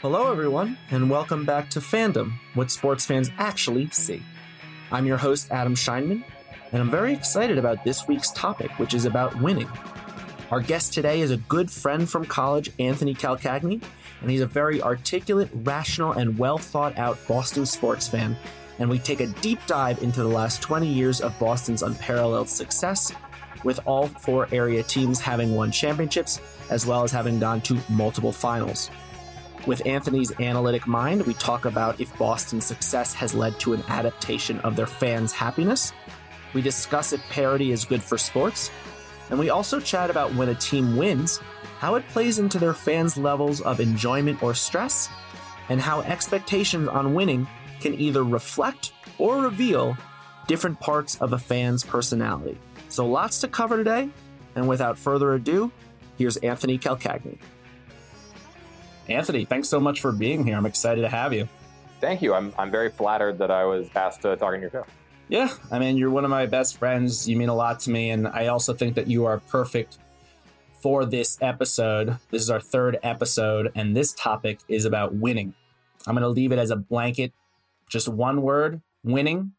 Hello, everyone, and welcome back to Fandom, what sports fans actually see. I'm your host, Adam Scheinman, and I'm very excited about this week's topic, which is about winning. Our guest today is a good friend from college, Anthony Calcagni, and he's a very articulate, rational, and well thought out Boston sports fan. And we take a deep dive into the last 20 years of Boston's unparalleled success, with all four area teams having won championships, as well as having gone to multiple finals. With Anthony's analytic mind, we talk about if Boston's success has led to an adaptation of their fans' happiness. We discuss if parity is good for sports. And we also chat about when a team wins, how it plays into their fans' levels of enjoyment or stress, and how expectations on winning can either reflect or reveal different parts of a fan's personality. So lots to cover today. And without further ado, here's Anthony Calcagni. Anthony, thanks so much for being here. I'm excited to have you. Thank you. I'm, I'm very flattered that I was asked to talk on your show. Yeah, I mean, you're one of my best friends. You mean a lot to me. And I also think that you are perfect for this episode. This is our third episode, and this topic is about winning. I'm going to leave it as a blanket, just one word winning.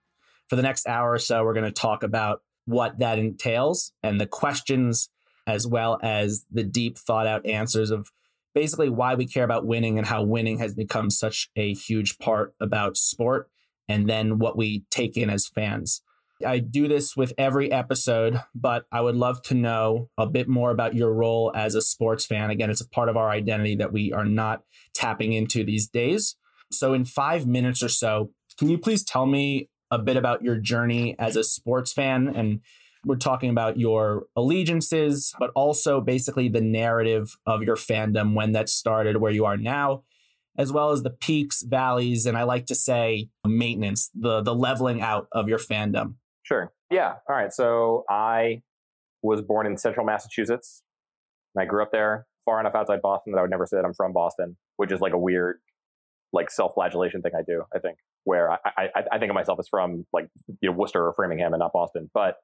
For the next hour or so, we're going to talk about what that entails and the questions, as well as the deep, thought out answers of basically why we care about winning and how winning has become such a huge part about sport and then what we take in as fans. I do this with every episode, but I would love to know a bit more about your role as a sports fan. Again, it's a part of our identity that we are not tapping into these days. So, in five minutes or so, can you please tell me a bit about your journey as a sports fan and we're talking about your allegiances, but also basically the narrative of your fandom when that started, where you are now, as well as the peaks, valleys, and I like to say maintenance, the the leveling out of your fandom. Sure. Yeah. All right. So I was born in central Massachusetts. And I grew up there, far enough outside Boston that I would never say that I'm from Boston, which is like a weird, like self-flagellation thing I do. I think where I, I, I think of myself as from like you know Worcester or Framingham and not Boston, but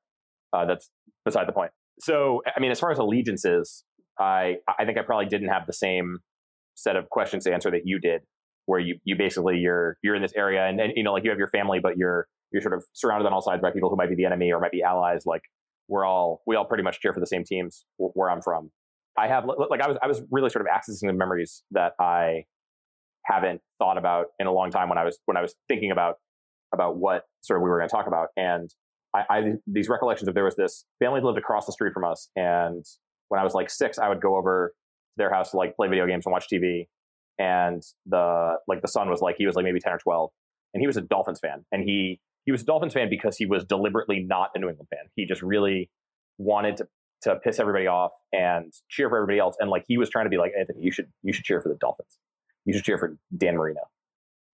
uh, that's beside the point. So, I mean, as far as allegiances, I I think I probably didn't have the same set of questions to answer that you did, where you you basically you're you're in this area and, and you know like you have your family, but you're you're sort of surrounded on all sides by people who might be the enemy or might be allies. Like we're all we all pretty much cheer for the same teams where I'm from. I have like I was I was really sort of accessing the memories that I haven't thought about in a long time when I was when I was thinking about about what sort of we were going to talk about and I, I these recollections of there was this family lived across the street from us, and when I was like six, I would go over to their house to like play video games and watch TV. And the like the son was like he was like maybe ten or twelve, and he was a Dolphins fan, and he he was a Dolphins fan because he was deliberately not a New England fan. He just really wanted to to piss everybody off and cheer for everybody else. And like he was trying to be like Anthony, you should you should cheer for the Dolphins. You should cheer for Dan Marino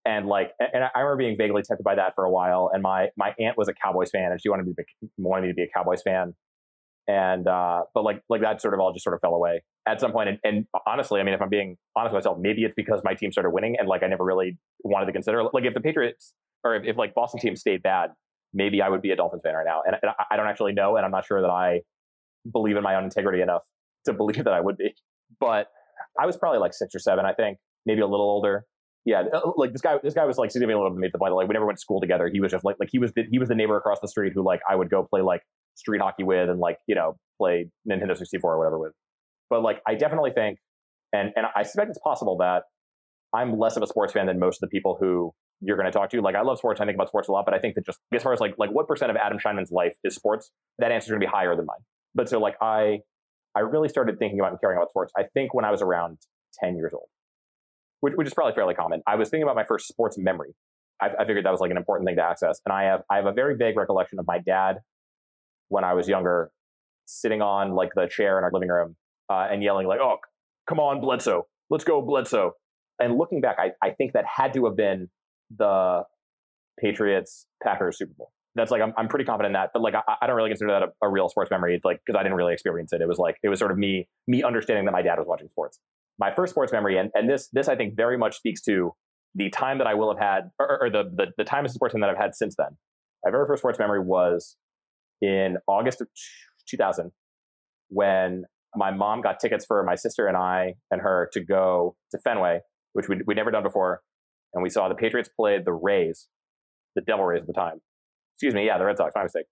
and like and I remember being vaguely tempted by that for a while. And my my aunt was a Cowboys fan, and she wanted me to be, wanted me to be a Cowboys fan. And uh, but like like that sort of all just sort of fell away at some point. And, and honestly, I mean, if I'm being honest with myself, maybe it's because my team started winning, and like I never really wanted to consider like if the Patriots or if, if like Boston team stayed bad, maybe I would be a Dolphins fan right now. And, and I don't actually know, and I'm not sure that I believe in my own integrity enough to believe that I would be. But I was probably like six or seven, I think, maybe a little older yeah, uh, like this guy, this guy was like significantly older than me. The point, like we never went to school together. He was just like, like he was the, he was the neighbor across the street who like I would go play like street hockey with and like you know play Nintendo 64 or whatever with. But like I definitely think, and and I suspect it's possible that I'm less of a sports fan than most of the people who you're going to talk to. Like I love sports, I think about sports a lot, but I think that just as far as like like what percent of Adam Scheinman's life is sports, that answer is going to be higher than mine. But so like I I really started thinking about and caring about sports. I think when I was around 10 years old which, which is probably fairly common. I was thinking about my first sports memory. I, I figured that was like an important thing to access, and I have I have a very vague recollection of my dad when I was younger, sitting on like the chair in our living room uh, and yelling like, "Oh, come on, Bledsoe, let's go, Bledsoe!" And looking back, I, I think that had to have been the Patriots Packers Super Bowl. That's like I'm, I'm pretty confident in that, but like I, I don't really consider that a, a real sports memory. Like because I didn't really experience it. It was like it was sort of me me understanding that my dad was watching sports my first sports memory, and, and this this I think very much speaks to the time that I will have had, or, or the, the the time as a sportsman that I've had since then. My very first sports memory was in August of 2000 when my mom got tickets for my sister and I and her to go to Fenway which we we never done before, and we saw the Patriots play the Rays, the Devil Rays at the time. Excuse me, yeah, the Red Sox. My mistake.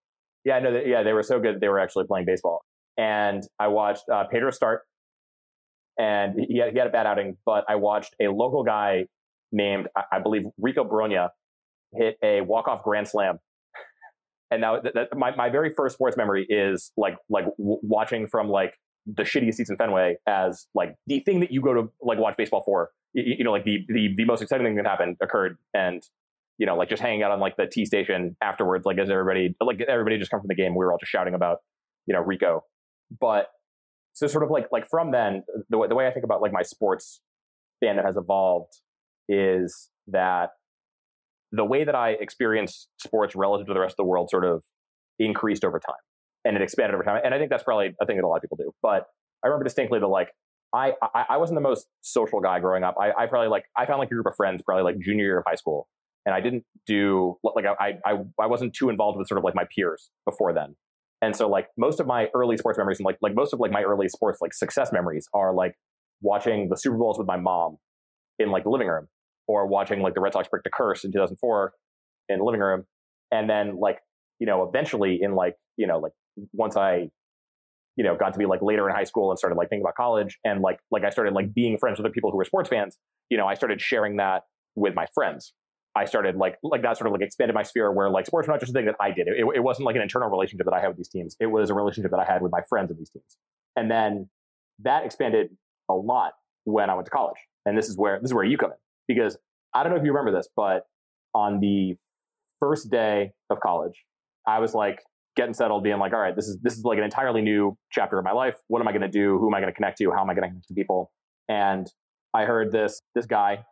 Yeah, no, yeah, they were so good they were actually playing baseball. And I watched uh, Pedro start, and he had, he had a bad outing, but I watched a local guy named I, believe Rico Brogna hit a walk off grand slam and now th- th- my, my very first sports memory is like like w- watching from like the shittiest seats in Fenway as like the thing that you go to like watch baseball for. You, you know, like the, the the most exciting thing that happened occurred, and you know, like just hanging out on like the T station afterwards, like as everybody like everybody just come from the game, we were all just shouting about you know Rico, but so sort of like like from then the way, the way I think about like my sports fandom has evolved is that the way that I experience sports relative to the rest of the world sort of increased over time and it expanded over time. And I think that's probably a thing that a lot of people do. But I remember distinctly that like I, I, I wasn't the most social guy growing up. I, I probably like I found like a group of friends probably like junior year of high school. And I didn't do like I, I I wasn't too involved with sort of like my peers before then. And so like most of my early sports memories and like like most of like my early sports like success memories are like watching the Super Bowls with my mom in like the living room or watching like the Red Sox break the curse in 2004 in the living room. And then like, you know, eventually in like, you know, like once I, you know, got to be like later in high school and started like thinking about college and like, like I started like being friends with the people who were sports fans, you know, I started sharing that with my friends. I started like, like that sort of like expanded my sphere where like sports were not just a thing that I did. It, it wasn't like an internal relationship that I had with these teams. It was a relationship that I had with my friends of these teams. And then that expanded a lot when I went to college. And this is where, this is where you come in because I don't know if you remember this, but on the first day of college, I was like getting settled, being like, all right, this is this is like an entirely new chapter of my life. What am I going to do? Who am I going to connect to? How am I going to connect to people? And I heard this this guy.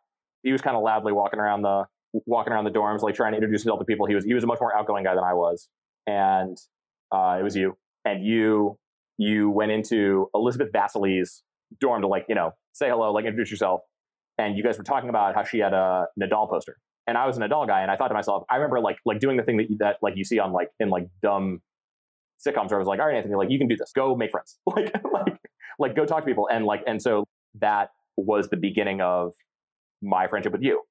He was kind of loudly walking around the walking around the dorms, like trying to introduce himself to people. He was he was a much more outgoing guy than I was, and uh, it was you. And you you went into Elizabeth Vasily's dorm to like you know say hello, like introduce yourself. And you guys were talking about how she had a Nadal poster, and I was a Nadal guy, and I thought to myself, I remember like like doing the thing that that like you see on like in like dumb sitcoms where I was like, all right, Anthony, like you can do this, go make friends, like like like go talk to people, and like and so that was the beginning of my friendship with you,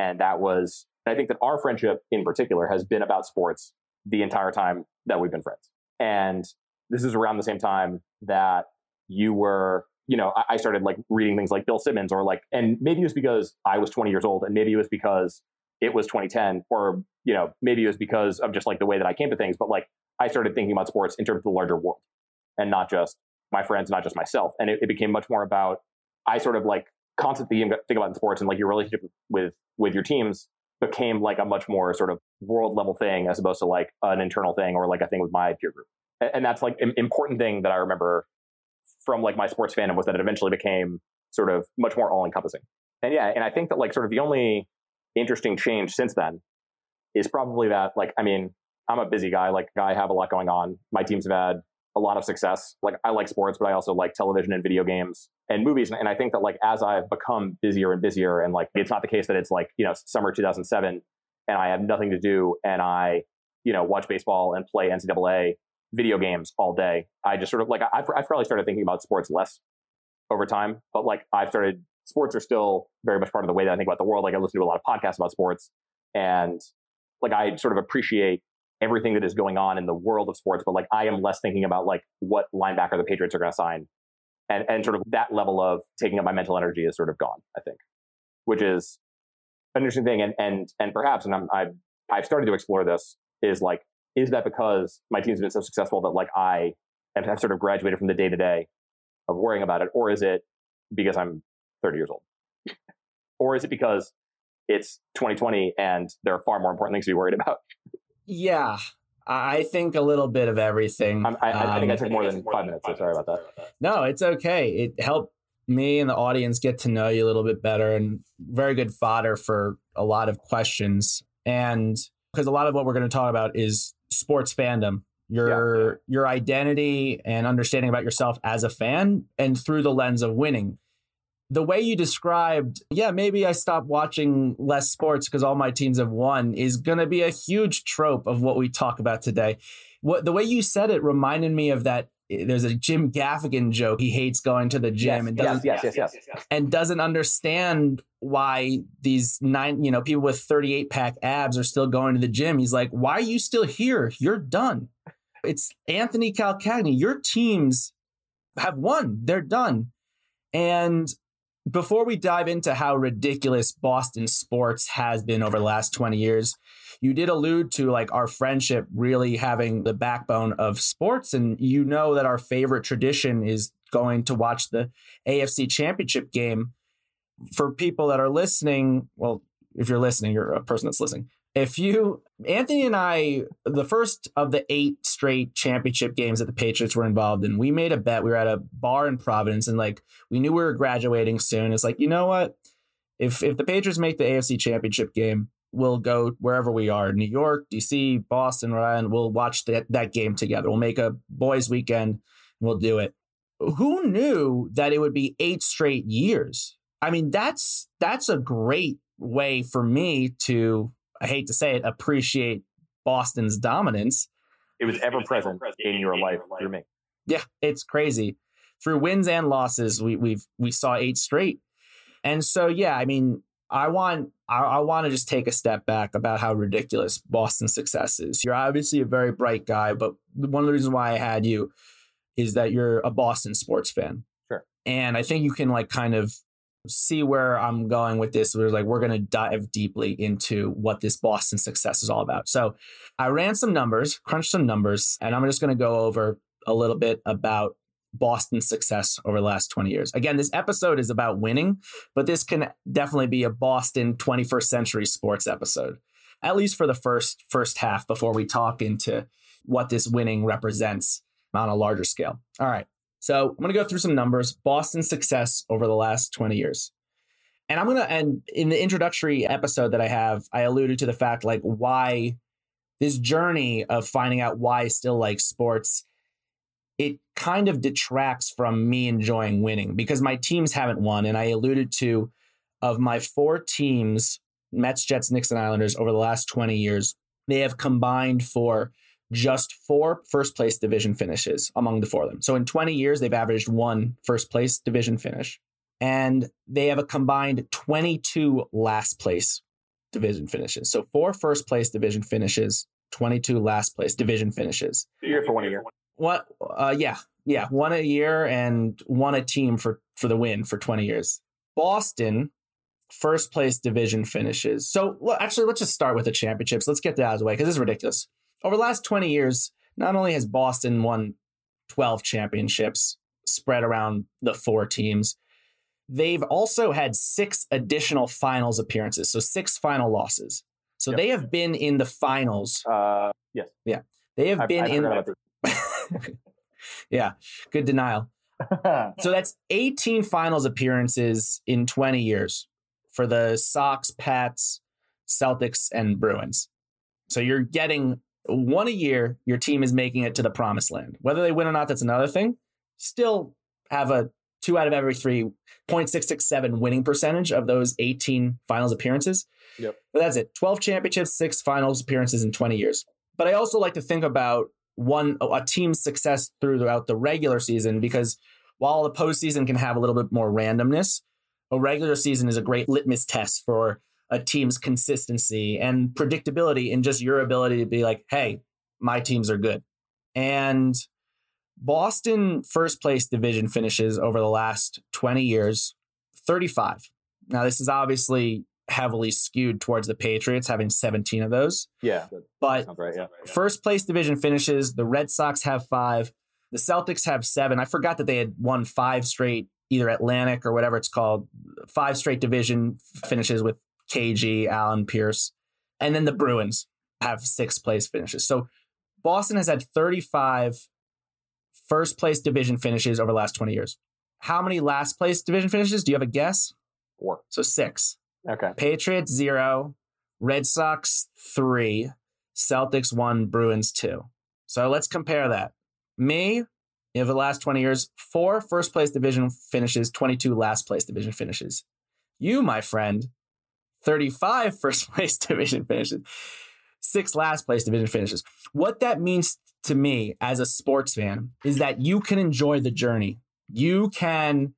and that was I think that our friendship in particular has been about sports the entire time that we've been friends, and this is around the same time that you were you know, I, started like reading things like Bill Simmons or like, and maybe it was because I was 20 years old and maybe it was because it was 2010 or, you know, maybe it was because of just like the way that I came to things. But like I started thinking about sports in terms of the larger world and not just my friends, not just myself. And it, it became much more about, I sort of like constantly you think about in sports and like your relationship with, with your teams became like a much more sort of world level thing as opposed to like an internal thing or like a thing with my peer group. And that's like an important thing that I remember from like my sports fandom was that it eventually became sort of much more all encompassing. And yeah, and I think that like sort of the only interesting change since then is probably that like I mean, I'm a busy guy, like I have a lot going on. My teams have had a lot of success. Like I like sports, but I also like television and video games and movies. And I think that like as I've become busier and busier, and like it's not the case that it's like you know summer 2007 and I have nothing to do and I you know watch baseball and play NCAA video games all day. I just sort of like I've, I've probably started thinking about sports less over time, but like I've started sports are still very much part of the way that I think about the world. Like I listen to a lot of podcasts about sports and like I sort of appreciate everything that is going on in the world of sports, but like I am less thinking about like what linebacker the Patriots are going to sign. And, and sort of that level of taking up my mental energy is sort of gone, I think, which is an interesting thing. And, and, and perhaps, and I'm, I've, I've started to explore this is like is that because my team's been so successful that like I have sort of graduated from the day to day of worrying about it, or is it because I'm 30 years old, or is it because it's 2020 and there are far more important things to be worried about? Yeah, I think a little bit of everything. I, I, I think I um, took more than five minutes. So sorry about that. No, it's okay. It helped me and the audience get to know you a little bit better and very good fodder for a lot of questions. And because a lot of what we're going to talk about is sports fandom your yeah. your identity and understanding about yourself as a fan and through the lens of winning the way you described yeah maybe i stopped watching less sports because all my teams have won is going to be a huge trope of what we talk about today what the way you said it reminded me of that eh, there's a Jim Gaffigan joke. He hates going to the gym yes, and doesn't yes, yes, yes, and doesn't understand why these nine, you know, people with 38 pack abs are still going to the gym. He's like, why are you still here? You're done. It's Anthony Calcagni. Your teams have won. They're done. And before we dive into how ridiculous Boston sports has been over the last 20 years, you did allude to like our friendship really having the backbone of sports. And you know that our favorite tradition is going to watch the AFC championship game. For people that are listening, well, if you're listening, you're a person that's listening. If you, Anthony and I, the first of the eight straight championship games that the Patriots were involved in, we made a bet. We were at a bar in Providence and like we knew we were graduating soon. It's like, you know what? If if the Patriots make the AFC championship game, we'll go wherever we are New York, DC, Boston, Rhode Island. We'll watch that, that game together. We'll make a boys' weekend and we'll do it. Who knew that it would be eight straight years? I mean, that's that's a great way for me to I hate to say it, appreciate Boston's dominance. It was ever present in your life through me. Yeah, it's crazy. Through wins and losses, we we've we saw eight straight. And so yeah, I mean, I want I, I want to just take a step back about how ridiculous Boston's success is. You're obviously a very bright guy, but one of the reasons why I had you is that you're a Boston sports fan. Sure. And I think you can like kind of see where I'm going with this. We're like, we're going to dive deeply into what this Boston success is all about. So I ran some numbers, crunched some numbers, and I'm just going to go over a little bit about Boston's success over the last 20 years. Again, this episode is about winning, but this can definitely be a Boston 21st century sports episode, at least for the first first half before we talk into what this winning represents on a larger scale. All right. So I'm going to go through some numbers, Boston's success over the last 20 years. And I'm going to, and in the introductory episode that I have, I alluded to the fact like why this journey of finding out why I still like sports, it kind of detracts from me enjoying winning because my teams haven't won. And I alluded to of my four teams, Mets, Jets, Knicks, and Islanders over the last 20 years, they have combined for just four first place division finishes among the four of them. So in 20 years, they've averaged one first place division finish. And they have a combined 22 last place division finishes. So four first place division finishes, 22 last place division finishes. A year for one a year. What? Uh, yeah, yeah, one a year and one a team for for the win for 20 years. Boston, first place division finishes. So well, actually, let's just start with the championships. Let's get that out of the way because this is ridiculous over the last 20 years, not only has Boston won 12 championships spread around the four teams, they've also had six additional finals appearances. So six final losses. So yep. they have been in the finals. Uh, yes. Yeah. They have I, been I in. yeah. Good denial. so that's 18 finals appearances in 20 years for the Sox, Pats, Celtics, and Bruins. So you're getting one a year, your team is making it to the promised land. Whether they win or not, that's another thing. Still have a two out of every three 0.667 winning percentage of those 18 finals appearances. Yep. But that's it. 12 championships, six finals appearances in 20 years. But I also like to think about one a team's success throughout the regular season because while the postseason can have a little bit more randomness, a regular season is a great litmus test for a team's consistency and predictability in just your ability to be like, hey, my teams are good. And Boston first place division finishes over the last 20 years 35. Now, this is obviously heavily skewed towards the Patriots, having 17 of those. Yeah. But right, yeah. first place division finishes, the Red Sox have five, the Celtics have seven. I forgot that they had won five straight, either Atlantic or whatever it's called, five straight division finishes with KG, Allen Pierce, and then the Bruins have six place finishes. So Boston has had 35 first place division finishes over the last 20 years. How many last place division finishes? Do you have a guess? Four. So six. Okay. Patriots zero, Red Sox three, Celtics one, Bruins two. So let's compare that. Me, over the last 20 years, four first place division finishes, 22 last place division finishes. You, my friend, 35 first place division finishes, six last place division finishes. What that means to me as a sports fan is that you can enjoy the journey. You can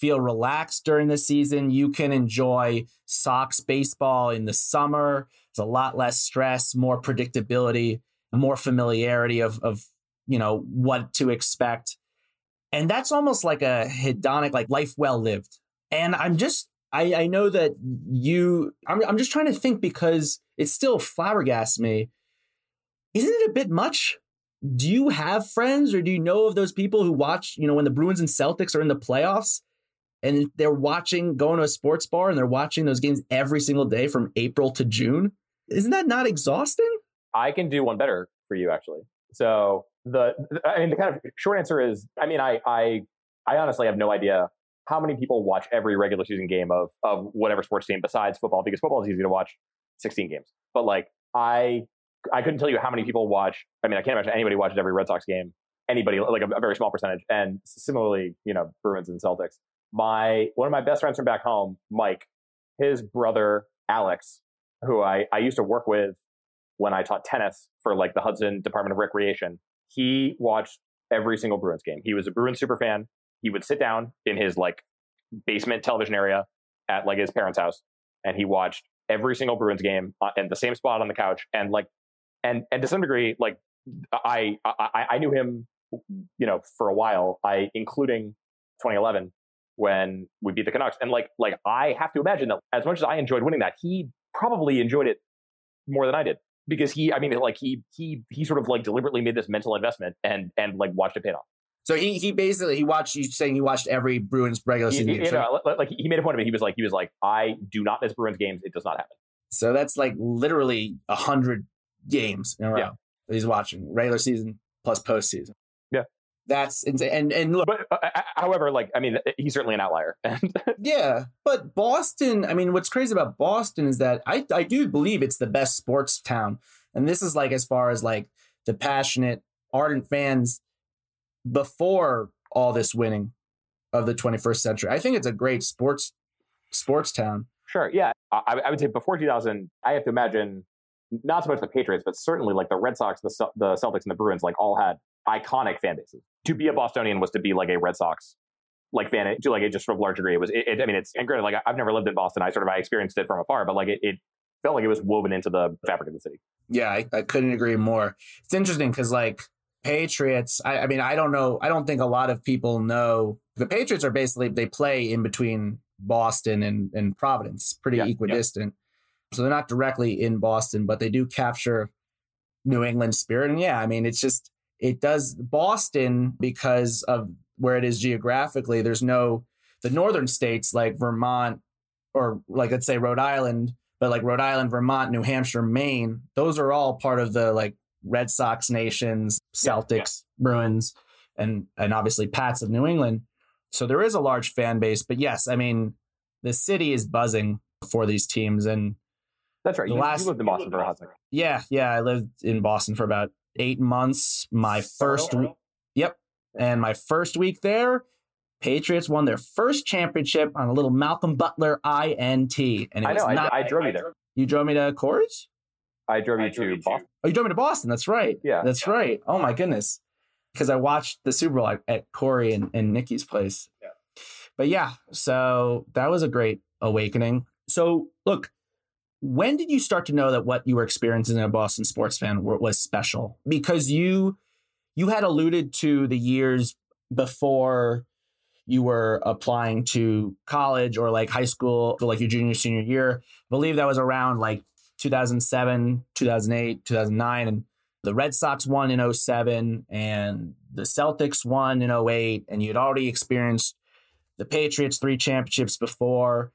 feel relaxed during the season. You can enjoy Sox baseball in the summer. There's a lot less stress, more predictability, more familiarity of, of you know, what to expect. And that's almost like a hedonic, like life well lived. And I'm just, I, I know that you, I'm, I'm just trying to think because it still flabbergasts me. Isn't it a bit much? Do you have friends or do you know of those people who watch, you know, when the Bruins and Celtics are in the playoffs and they're watching, going to a sports bar and they're watching those games every single day from April to June? Isn't that not exhausting? I can do one better for you, actually. So the, I mean, the kind of short answer is, I mean, I, I, I honestly have no idea how many people watch every regular season game of of whatever sports team besides football because football is easy to watch 16 games. But like I I couldn't tell you how many people watch. I mean, I can't imagine anybody watches every Red Sox game. Anybody like a, a very small percentage. And similarly, you know, Bruins and Celtics. My one of my best friends from back home, Mike, his brother Alex, who I, I used to work with when I taught tennis for like the Hudson Department of Recreation. He watched every single Bruins game. He was a Bruins super fan he would sit down in his like basement television area at like his parents' house, and he watched every single Bruins game uh, in the same spot on the couch, and like, and and to some degree, like I I, I knew him, you know, for a while. I including 2011 when we beat the Canucks, and like like I have to imagine that as much as I enjoyed winning that, he probably enjoyed it more than I did because he, I mean, like he he he sort of like deliberately made this mental investment and and like watched it pay off. So he he basically he watched you saying he watched every Bruins regular season. You, you know, like he made a point of it. He was like he was like I do not miss Bruins games. It does not happen. So that's like literally a hundred games in a row yeah. that he's watching regular season plus postseason. Yeah, that's insane. And and look, but uh, uh however, like I mean, he's certainly an outlier. yeah, but Boston. I mean, what's crazy about Boston is that I I do believe it's the best sports town, and this is like as far as like the passionate, ardent fans before all this winning of the 21st century. I think it's a great sports sports town. Sure. Yeah. I, I would say before 2000, I have to imagine not so much the Patriots, but certainly like the Red Sox, the, the Celtics, and the Bruins, like all had iconic fan bases. To be a Bostonian was to be like a Red Sox like fan to like it just sort of large degree. It was. It, it, I mean, it's and granted, like I've never lived in Boston. I sort of I experienced it from afar, but like it, it felt like it was woven into the fabric of the city. Yeah, I, I couldn't agree more. It's interesting because like Patriots, I, I, mean, I don't know. I don't think a lot of people know. The Patriots are basically, they play in between Boston and, and Providence, pretty yeah, equidistant. Yeah. So they're not directly in Boston, but they do capture New England spirit. And yeah, I mean, it's just, it does Boston because of where it is geographically. There's no, the northern states like Vermont or like, let's say Rhode Island, but like Rhode Island, Vermont, New Hampshire, Maine, those are all part of the like Red Sox nations, Celtics, yeah, yeah. Bruins, and and obviously Pats of New England. So there is a large fan base, but yes, I mean the city is buzzing for these teams. And that's right. You, last, you lived in Boston for a while. Yeah, yeah, I lived in Boston for about eight months. My first, week, yep, and my first week there, Patriots won their first championship on a little Malcolm Butler INT, and I know not, I, I drove you there. You drove me to Coors. I drove you to Boston. Oh, you drove me to Boston. That's right. Yeah, that's yeah. right. Oh my goodness, because I watched the Super Bowl at, at Corey and, and Nikki's place. Yeah. But yeah, so that was a great awakening. So look, when did you start to know that what you were experiencing as a Boston sports fan was special? Because you you had alluded to the years before you were applying to college or like high school, like your junior senior year. I believe that was around like 2007, 2008, 2009. And the Red Sox won in 07 and the Celtics won in 08. And you'd already experienced the Patriots three championships before.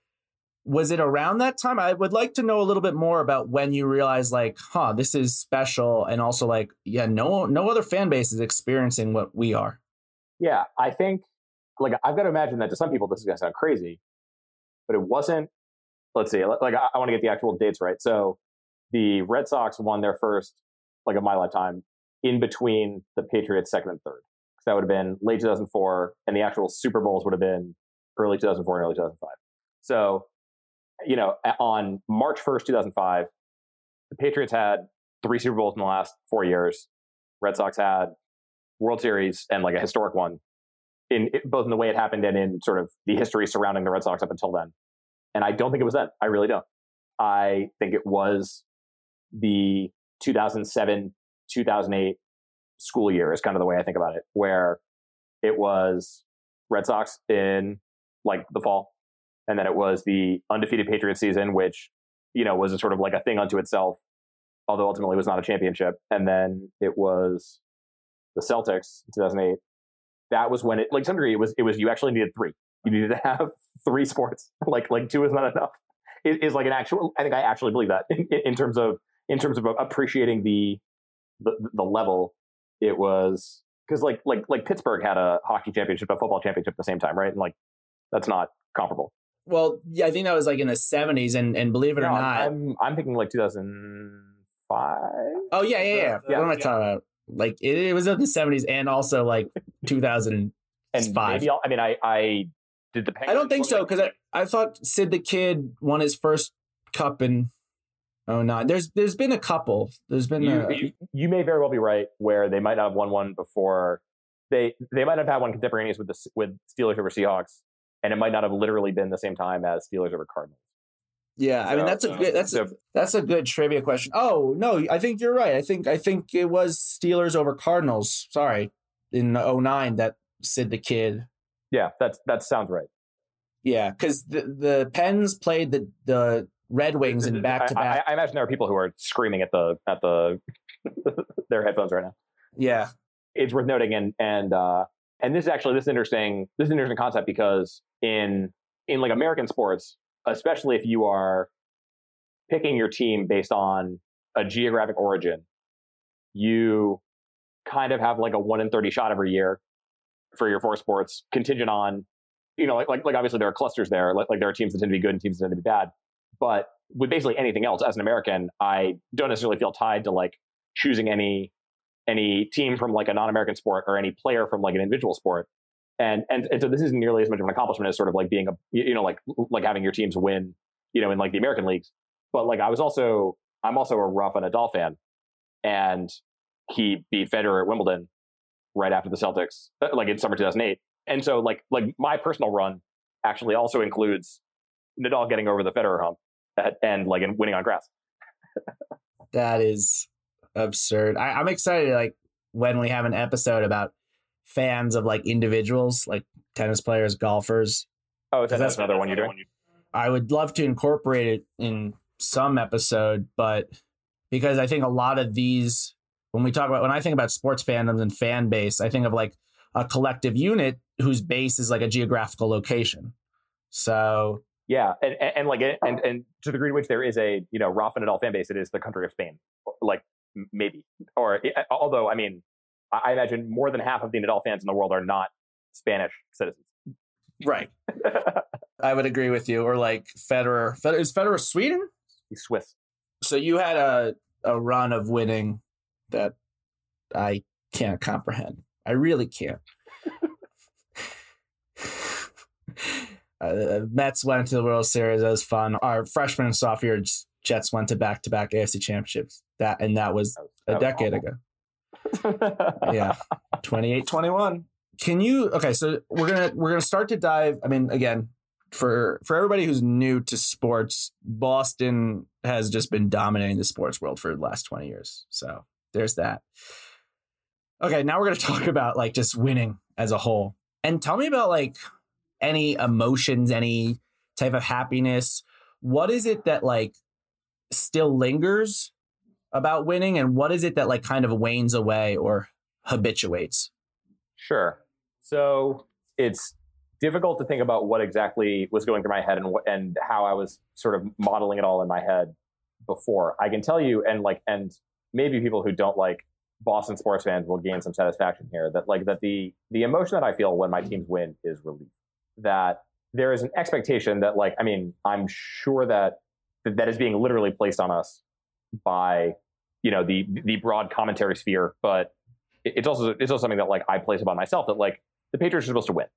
Was it around that time? I would like to know a little bit more about when you realized, like, huh, this is special, and also like, yeah, no, no other fan base is experiencing what we are. Yeah, I think, like, I've got to imagine that to some people this is gonna sound crazy, but it wasn't let's see, like I, I want to get the actual dates right. So the Red Sox won their first, like of my lifetime, in between the Patriots' second and third. So that would have been late 2004, and the actual Super Bowls would have been early 2004 and early 2005. So, you know, on March 1st, 2005, the Patriots had three Super Bowls in the last four years. Red Sox had World Series and like a historic one in both in the way it happened and in sort of the history surrounding the Red Sox up until then. And I don't think it was then. I really don't. I think it was the 2007 2008 school year is kind of the way I think about it, where it was Red Sox in like the fall, and then it was the undefeated Patriots season, which you know was a sort of like a thing unto itself, although ultimately was not a championship. And then it was the Celtics in 2008. That was when it, like, some degree, it was it was you actually needed three. You needed to have three sports. like like two is not enough. It is like an actual. I think I actually believe that in, in terms of in terms of appreciating the the, the level. It was because like like like Pittsburgh had a hockey championship, a football championship at the same time, right? And like that's not comparable. Well, yeah, I think that was like in the '70s, and and believe it No, or not, I'm I'm thinking like 2005. oh yeah, yeah, yeah. Yeah, what am I yeah. talking about? Like it, it was in the '70s and also like two thousand and five. And maybe I'll, I mean I I did the. I don't think so look because I, I thought Sid the Kid won his first cup in oh nine. There's there's been a couple. There's been you, a, you, you may very well be right where they might not have won one before they they might have had one contemporaneous with the with Steelers over Seahawks and it might not have literally been the same time as Steelers over Cardinals. yeah. I mean that's a uh, good that's a, that's a good trivia question. Oh no, I think you're right. I think I think it was Steelers over Cardinals. Sorry, in 09 that Sid the Kid. Yeah, that's that sounds right. Yeah, because the the Pens played the the Red Wings in back to I, back. I, I imagine there are people who are screaming at the at the their headphones right now. Yeah, it's worth noting and and uh and this is actually this is interesting this is an interesting concept because in in like American sports, especially if you are picking your team based on a geographic origin, you kind of have like a one in thirty shot every year for your four sports, contingent on you know like like, like obviously there are clusters there, like, like there are teams that tend to be good and teams that tend to be bad, but with basically anything else as an American, I don't necessarily feel tied to like choosing any any team from like a non-American sport or any player from like an individual sport. And, and and so this isn't nearly as much of an accomplishment as sort of like being a you know like like having your teams win you know in like the American leagues. But like I was also I'm also a Rafa Nadal fan, and he beat Federer at Wimbledon right after the Celtics uh, like in summer 2008. And so like like my personal run actually also includes Nadal getting over the Federer hump and, and like and winning on grass. that is absurd. I, I'm excited like when we have an episode about fans of like individuals, like tennis players, golfers. Oh, That's- that's another one you're doing. I would love to incorporate it in some episode, but because I think a lot of these, when we talk about, when I think about sports fandoms and fan base, I think of like a collective unit whose base is like a geographical location. So, Yeah, and, and, and like and and to the degree to which there is a you know Rafa Nadal fan base, it is the country of Spain, like maybe. Or eh, eh, although I mean, I I imagine more than half of the Nadal fans in the world are not Spanish citizens. right. I would agree with you. Or like Federer. Federer is Federer Sweden? He's Swiss. So you had a, a run of winning that I can't comprehend. I really can't. uh, Mets went to the World Series. That was fun. Our freshman and sophomore Jets went to back to back AFC championships. That and that was a That was decade awful. ago. Yeah. 28 21. Can you okay, so we're gonna we're gonna start to dive. I mean, again, for for everybody who's new to sports, Boston has just been dominating the sports world for the last 20 years. So there's that. Okay, now we're gonna talk about like just winning as a whole. And tell me about like any emotions, any type of happiness. What is it that like still lingers about winning, and what is it that like kind of wanes away or habituates? Sure. So it's difficult to think about what exactly was going through my head and what, and how I was sort of modeling it all in my head before. I can tell you, and like, and maybe people who don't like Boston sports fans will gain some satisfaction here. That like that the the emotion that I feel when my teams win is relief. That there is an expectation that like I mean I'm sure that that, is being literally placed on us by you know the the broad commentary sphere, but it- it's also it's also something that like I place upon myself that like the Patriots are supposed to win,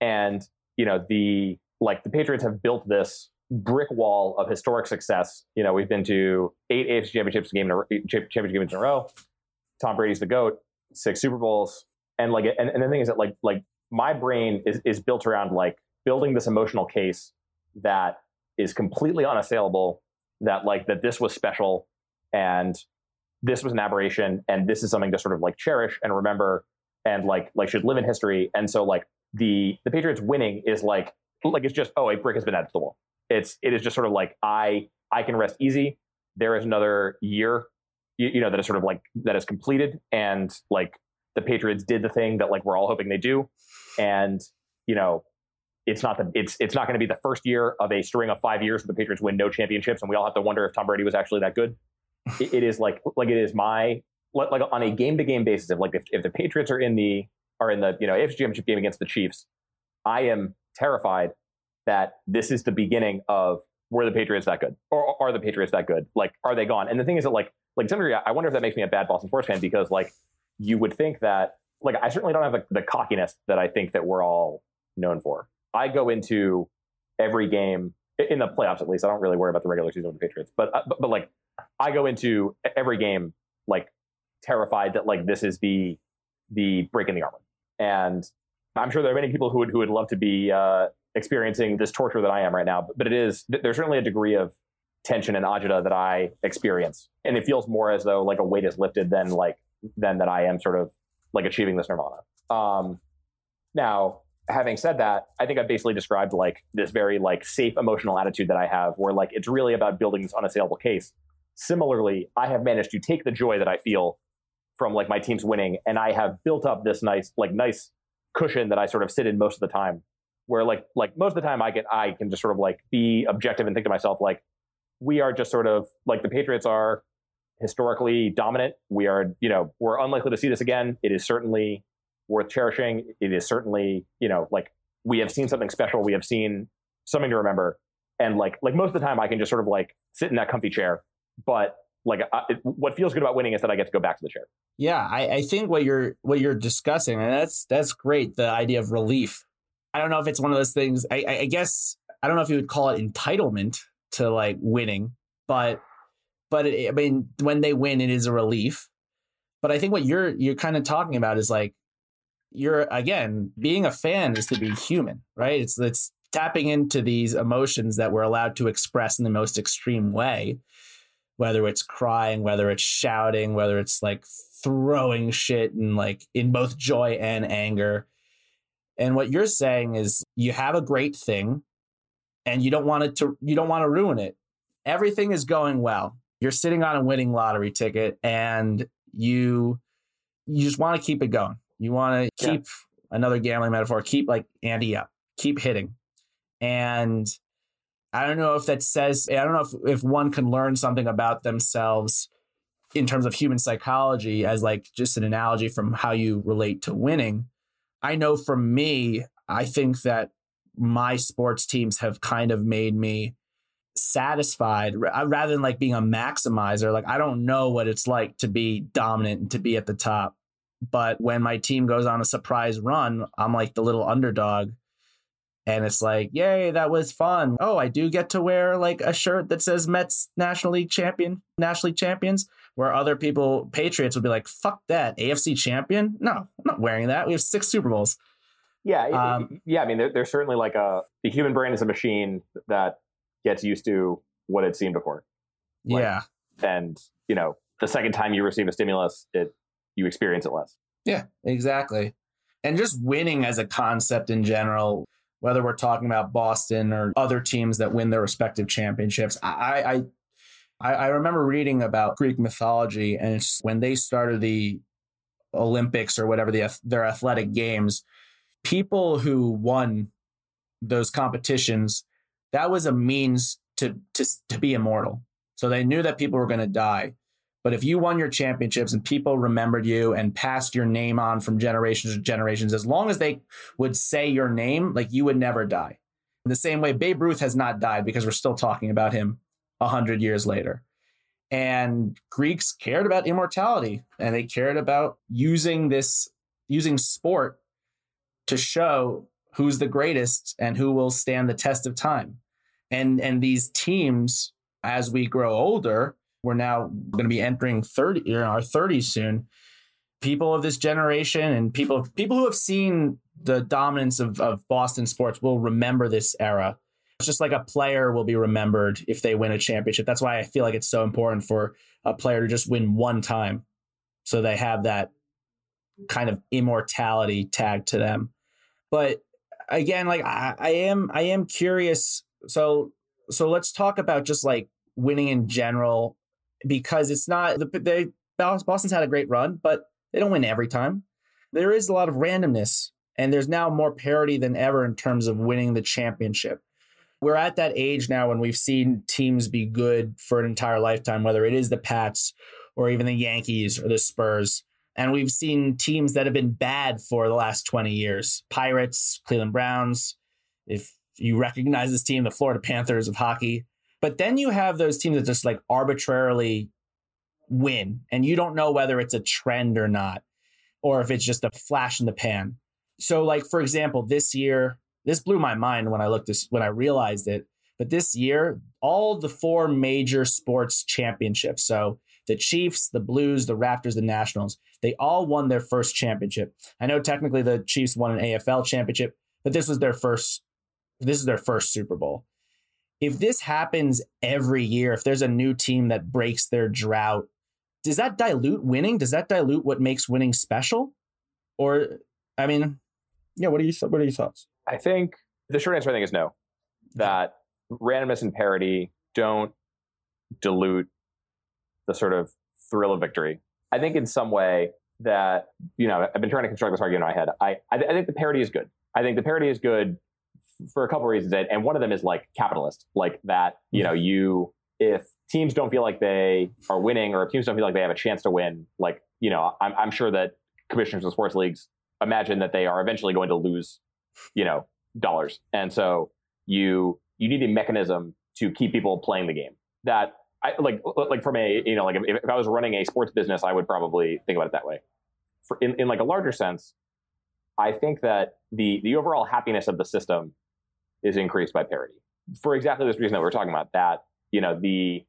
and you know the like the Patriots have built this brick wall of historic success. You know we've been to eight AFC championships game in a, championship games in a row. Tom Brady's the goat, six Super Bowls, and like and, and the thing is that like like my brain is, is built around like building this emotional case that is completely unassailable that like that this was special and this was an aberration and this is something to sort of like cherish and remember and like like should live in history and so like the the patriots winning is like like it's just oh a brick has been added to the wall it's it is just sort of like i i can rest easy there is another year you, you know that is sort of like that is completed and like the patriots did the thing that like we're all hoping they do and you know it's not the it's it's not going to be the first year of a string of five years where the Patriots win no championships, and we all have to wonder if Tom Brady was actually that good. it, it is like like it is my like on a game to game basis. If like if, if the Patriots are in the are in the you know AFC Championship game against the Chiefs, I am terrified that this is the beginning of were the Patriots that good, or are the Patriots that good? Like, are they gone? And the thing is that like like some degree, I wonder if that makes me a bad Boston sports fan because like you would think that like I certainly don't have the, the cockiness that I think that we're all known for. I go into every game in the playoffs at least. I don't really worry about the regular season with the Patriots, but, uh, but but like I go into every game like terrified that like this is the the break in the armor, and I'm sure there are many people who would who would love to be uh, experiencing this torture that I am right now. But, it is there's certainly a degree of tension and agita that I experience, and it feels more as though like a weight is lifted than like than that I am sort of like achieving this nirvana. Um, now having said that, I think I've basically described like this very like safe emotional attitude that I have where like it's really about building this unassailable case. Similarly, I have managed to take the joy that I feel from like my team's winning and I have built up this nice like nice cushion that I sort of sit in most of the time where like like most of the time I get I can just sort of like be objective and think to myself like we are just sort of like the Patriots are historically dominant. We are, you know, we're unlikely to see this again. It is certainly worth cherishing. It is certainly, you know, like we have seen something special. We have seen something to remember. And like, like most of the time, I can just sort of like sit in that comfy chair. But like, I, it, what feels good about winning is that I get to go back to the chair. Yeah, I, I think what you're what you're discussing, and that's that's great. The idea of relief. I don't know if it's one of those things. I, I guess I don't know if you would call it entitlement to like winning, but but it, I mean, when they win, it is a relief. But I think what you're you're kind of talking about is like you're again being a fan is to be human, right? It's it's tapping into these emotions that we're allowed to express in the most extreme way, whether it's crying, whether it's shouting, whether it's like throwing shit and like in both joy and anger. And what you're saying is you have a great thing and you don't want it to you don't want to ruin it. Everything is going well. You're sitting on a winning lottery ticket and you you just want to keep it going you want to keep yeah. another gambling metaphor, keep like Andy up, keep hitting. And I don't know if that says, I don't know if, if one can learn something about themselves in terms of human psychology as like just an analogy from how you relate to winning. I know for me, I think that my sports teams have kind of made me satisfied uh, rather than like being a maximizer. Like, I don't know what it's like to be dominant and to be at the top. But when my team goes on a surprise run, I'm like the little underdog. And it's like, yay, that was fun. Oh, I do get to wear like a shirt that says Mets National League champion, National League champions, where other people, Patriots, would be like, fuck that, AFC champion? No, I'm not wearing that. We have six Super Bowls. Yeah, um, yeah. I mean, there, there's certainly like a the human brain is a machine that gets used to what it's seen before. Like, yeah, and you know, the second time you receive a stimulus, it you experience it less. Yeah, exactly. And just winning as a concept in general, whether we're talking about Boston or other teams that win their respective championships, I I I, remember reading about Greek mythology, and it's when they started the Olympics or whatever the their athletic games, people who won those competitions, that was a means to to to be immortal. So they knew that people were going to die. But if you won your championships and people remembered you and passed your name on from generations to generations, as long as they would say your name, like you would never die. In the same way, Babe Ruth has not died because we're still talking about him a hundred years later. And Greeks cared about immortality and they cared about using this, using sport to show who's the greatest and who will stand the test of time. And, and these teams, as we grow older, we're now going to be entering 30 you know, our 30s soon people of this generation and people people who have seen the dominance of, of Boston sports will remember this era. It's just like a player will be remembered if they win a championship. That's why I feel like it's so important for a player to just win one time. So they have that kind of immortality tag to them. But again, like I, I am I am curious. So so let's talk about just like winning in general because it's not the they Boston's had a great run, but they don't win every time. There is a lot of randomness, and there's now more parity than ever in terms of winning the championship. We're at that age now when we've seen teams be good for an entire lifetime, whether it is the Pats or even the Yankees or the Spurs. And we've seen teams that have been bad for the last 20 years Pirates, Cleveland Browns. If you recognize this team, the Florida Panthers of hockey. But then you have those teams that just like arbitrarily win, and you don't know whether it's a trend or not, or if it's just a flash in the pan. So, like for example, this year, this blew my mind when I looked this when I realized it. But this year, all the four major sports championships, so the Chiefs, the Blues, the Raptors, the Nationals, they all won their first championship. I know technically the Chiefs won an AFL championship, but this was their first this is their first Super Bowl. If this happens every year, if there's a new team that breaks their drought, does that dilute winning? Does that dilute what makes winning special? Or I mean, yeah, what are you what are your thoughts? I think the short answer I think is no. That randomness and parity don't dilute the sort of thrill of victory. I think in some way that you know I've been trying to construct this argument in my head. I I, I think the parity is good. I think the parity is good for a couple of reasons, and one of them is like capitalist, like that. You know, you if teams don't feel like they are winning, or if teams don't feel like they have a chance to win, like you know, I'm I'm sure that commissioners of sports leagues imagine that they are eventually going to lose, you know, dollars, and so you you need a mechanism to keep people playing the game. That I like like from a you know like if, if I was running a sports business, I would probably think about it that way. For, in in like a larger sense, I think that the the overall happiness of the system is increased by parity for exactly this reason that we're talking about. That you know the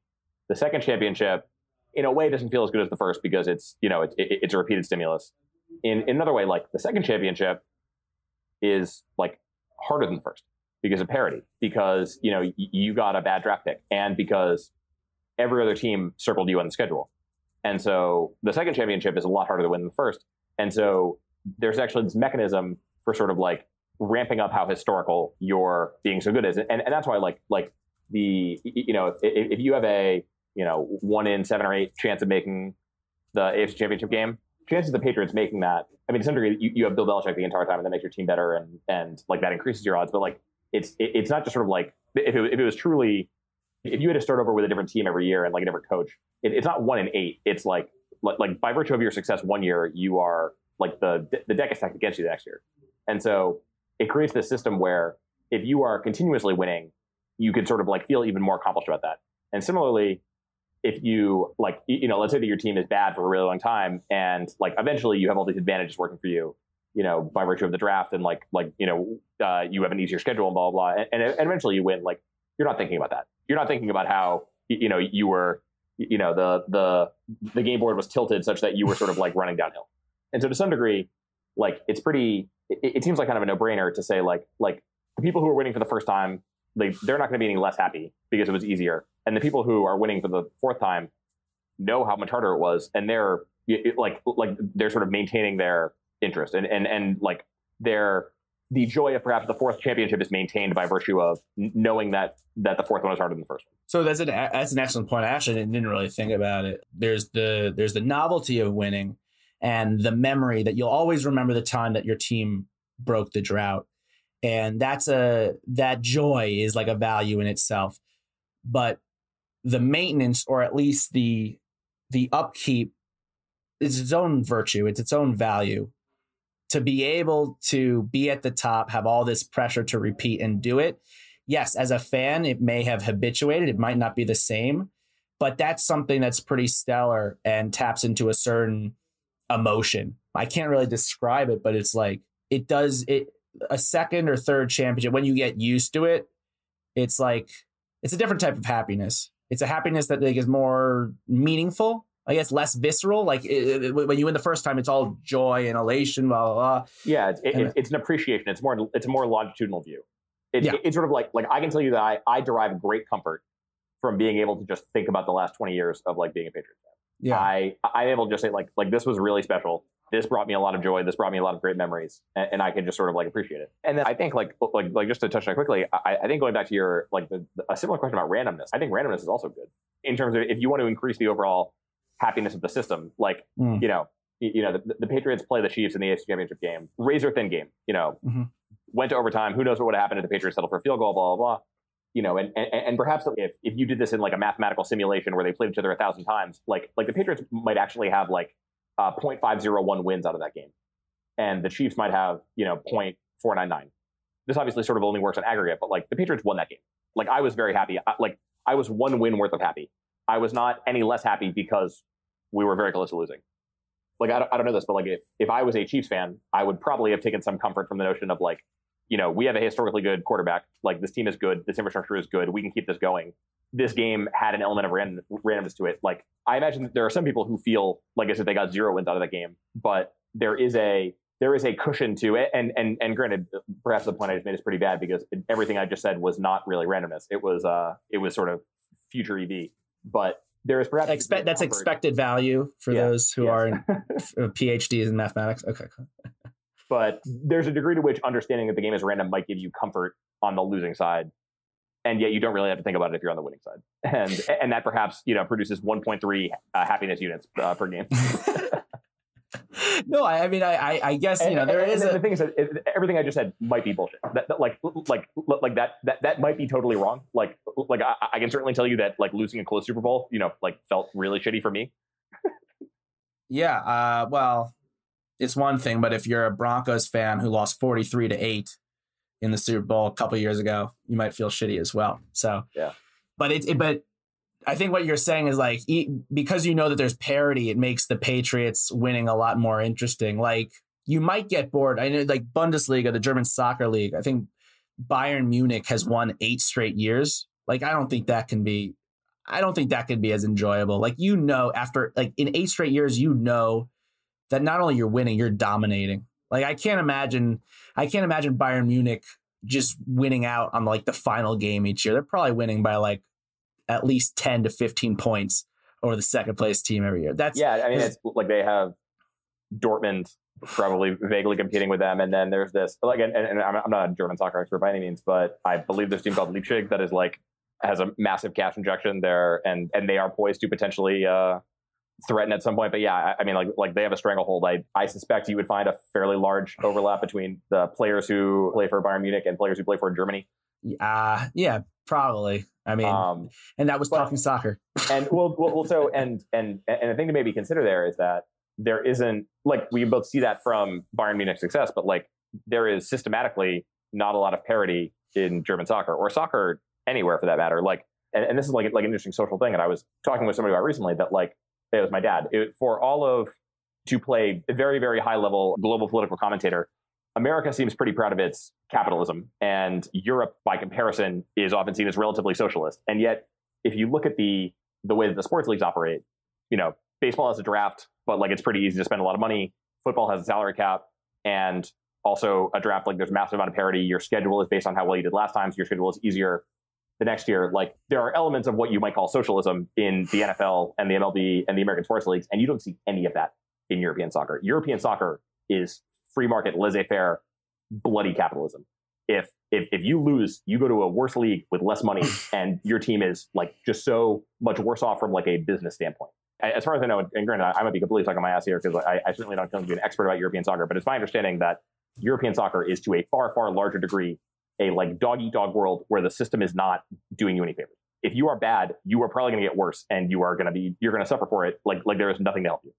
the second championship in a way doesn't feel as good as the first because it's you know it's it, it's a repeated stimulus. In, in another way, like the second championship is like harder than the first because of parity because you know you got a bad draft pick and because every other team circled you on the schedule. And so the second championship is a lot harder to win than the first. And so there's actually this mechanism for sort of like ramping up how historical your being so good is. And, and that's why like, like the, you know, if, if you have a, you know, one in seven or eight chance of making the AFC championship game, chances of the Patriots making that, I mean, to some degree, you, you have Bill Belichick the entire time and that makes your team better and, and like that increases your odds. But like, it's, it, it's not just sort of like, if it, if it was truly, if you had to start over with a different team every year and like a different coach, it, it's not one in eight. It's like, like, like by virtue of your success one year, you are like the the deck is stacked against you the next year, and so it creates this system where if you are continuously winning, you could sort of like feel even more accomplished about that. And similarly, if you like, you know, let's say that your team is bad for a really long time, and like eventually you have all these advantages working for you, you know, by virtue of the draft, and like like you know, uh, you have an easier schedule and blah blah, blah and, and eventually you win. Like you're not thinking about that. You're not thinking about how you know you were, you know, the the the game board was tilted such that you were sort of like running downhill. And so to some degree, like it's pretty, it, it seems like kind of a no brainer to say like, like the people who are winning for the first time, they, they're not going to be any less happy because it was easier. And the people who are winning for the fourth time know how much harder it was. And they're it, like, like they're sort of maintaining their interest and, and, and like their, the joy of perhaps the fourth championship is maintained by virtue of knowing that that the fourth one is harder than the first one. So that's an that's an excellent point. I actually didn't really think about it. There's the there's the novelty of winning, and the memory that you'll always remember the time that your team broke the drought. And that's a that joy is like a value in itself. But the maintenance or at least the the upkeep is its own virtue, it's its own value. To be able to be at the top, have all this pressure to repeat and do it. Yes, as a fan, it may have habituated. It might not be the same, but that's something that's pretty stellar and taps into a certain emotion. I can't really describe it, but it's like it does it a second or third championship when you get used to it. It's like it's a different type of happiness. It's a happiness that like is more meaningful I guess less visceral. Like it, it, when you win the first time, it's all joy and elation, blah blah. blah. Yeah, it's, it, it's an appreciation. It's more it's a more longitudinal view. It, Yeah. It's sort of like like I can tell you that I I derive great comfort from being able to just think about the last twenty years of like being a Patriots fan. Yeah, I I'm able to just say like like this was really special. This brought me a lot of joy. This brought me a lot of great memories, and, and I can just sort of like appreciate it. And then I think like like like just to touch on it quickly, I, I think going back to your like the, a similar question about randomness. I think randomness is also good in terms of if you want to increase the overall happiness of the system. Like Mm. you know y- you know the, the Patriots play the Chiefs in the AFC Championship game, razor thin game. You know Mhm. went to overtime. Who knows what would have happened if the Patriots settled for a field goal? Blah blah blah. You know, and, and and perhaps if if you did this in like a mathematical simulation where they played each other a thousand times, like like the Patriots might actually have like uh, 0.501 wins out of that game, and the Chiefs might have you know 0.499. This obviously sort of only works on aggregate, but like the Patriots won that game. Like I was very happy. I, like I was one win worth of happy. I was not any less happy because we were very close to losing. Like I don't, I don't know this, but like if, if I was a Chiefs fan, I would probably have taken some comfort from the notion of like, you know, we have a historically good quarterback. Like this team is good. This infrastructure is good. We can keep this going. This game had an element of random, randomness to it. Like I imagine that there are some people who feel like as if they got zero wins out of that game, but there is a there is a cushion to it. And and and granted, perhaps the point I just made is pretty bad because everything I just said was not really randomness. It was uh it was sort of future EV. But there is perhaps expect that's expected value for Yeah, those who yes. are uh, PhDs in mathematics. Okay, cool. But there's a degree to which understanding that the game is random might give you comfort on the losing side and yet you don't really have to think about it if you're on the winning side. And and that perhaps you know produces 1.3 uh, happiness units uh, per game. No, I, I mean, I, I, guess you and, know there and- is and the thing is that everything i just said might be bullshit. That, that, like like like that, that that might be totally wrong. Like like I, I can certainly tell you that like losing a close super bowl you know like felt really shitty for me. Yeah. Uh, well, it's one thing, but if you're a Broncos fan who lost forty three to eight in the Super Bowl a couple years ago, you might feel shitty as well. So Yeah. but it, it but. I think what you're saying is like because you know that there's parity, it makes the Patriots winning a lot more interesting. Like you might get bored. I know like Bundesliga, the German soccer league. I think Bayern Munich has won eight straight years. Like I don't think that can be. I don't think that could be as enjoyable. Like you know, after like in eight straight years, you know that not only you're winning, you're dominating. Like I can't imagine. I can't imagine Bayern Munich just winning out on like the final game each year. They're probably winning by like at least ten to fifteen points over the second place team every year. That's yeah i mean it's like they have dortmund probably vaguely competing with them and then there's this like and, and I'm, I'm not a german soccer expert by any means but i believe there's a team called leipzig that is like has a massive cash injection there and and they are poised to potentially uh threaten at some point but yeah I, I mean like like they have a stranglehold i i suspect you would find a fairly large overlap between the players who play for bayern munich and players who play for germany uh yeah, probably. I mean, um and that was but- talking soccer. and well, well, well so and and and the thing to maybe consider there is that there isn't like we both see that from Bayern Munich success, but like there is systematically not a lot of parity in German soccer or soccer anywhere for that matter. Like, and, and this is like like an interesting social thing. And I was talking with somebody about recently that like it was my dad it, for all of to play a very very high level global political commentator. America seems pretty proud of its capitalism, and Europe, by comparison, is often seen as relatively socialist. And yet, if you look at the the way that the sports leagues operate, you know, baseball has a draft, but like it's pretty easy to spend a lot of money. Football has a salary cap and also a draft. Like there's a massive amount of parity. Your schedule is based on how well you did last time, so your schedule is easier the next year. Like there are elements of what you might call socialism in the NFL and the MLB and the American sports leagues, and you don't see any of that in European soccer. European soccer is free market, laissez-faire, bloody capitalism. If if if you lose, you go to a worse league with less money, and your team is like just so much worse off from like a business standpoint. As far as I know, and granted, I might be completely talking my ass here because I, I certainly don't claim to be an expert about European soccer, but it's my understanding that European soccer is to a far far larger degree a like dog eat dog world where the system is not doing you any favors. If you are bad, you are probably going to get worse, and you are going to be you're going to suffer for it. Like like there is nothing to help you.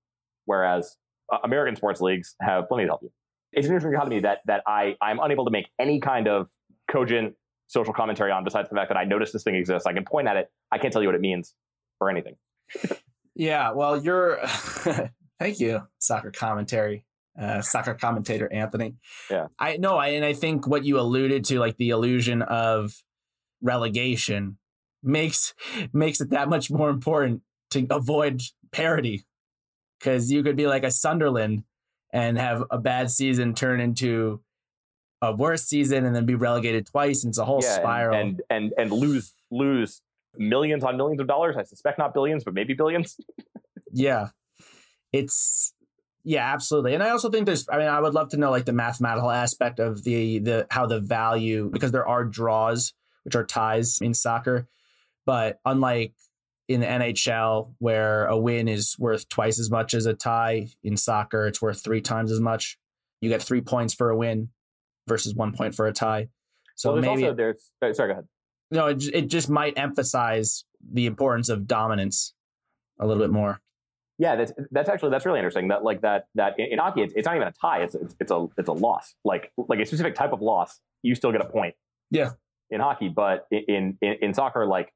Whereas uh, American sports leagues have plenty to help you. It's an interesting dichotomy that that I I'm unable to make any kind of cogent social commentary on besides the fact that I notice this thing exists. I can point at it. I can't tell you what it means or anything. Yeah, well, you're. thank you, soccer commentary, uh, soccer commentator Anthony. Yeah. I know, I, and I think what you alluded to, like the illusion of relegation, makes makes it that much more important to avoid parity because you could be like a Sunderland and have a bad season turn into a worse season and then be relegated twice. And it's a whole Yeah, and- spiral. and, and and lose lose millions on millions of dollars. I suspect not billions, but maybe billions. Yeah. It's yeah, absolutely. And I also think there's I mean, I would love to know like the mathematical aspect of the the how the value because there are draws, which are ties in soccer. But unlike in the NHL where a win is worth twice as much as a tie, in soccer it's worth three times as much. You get three points for a win versus one point for a tie. So well, there's maybe also there's sorry, go ahead. no, it, it just might emphasize the importance of dominance a little bit more. Yeah, that's that's actually that's really interesting. That like that that in, in hockey, it's, it's not even a tie. It's, it's it's a it's a loss. Like like a specific type of loss, you still get a point. Yeah. In hockey, but in in, in soccer, like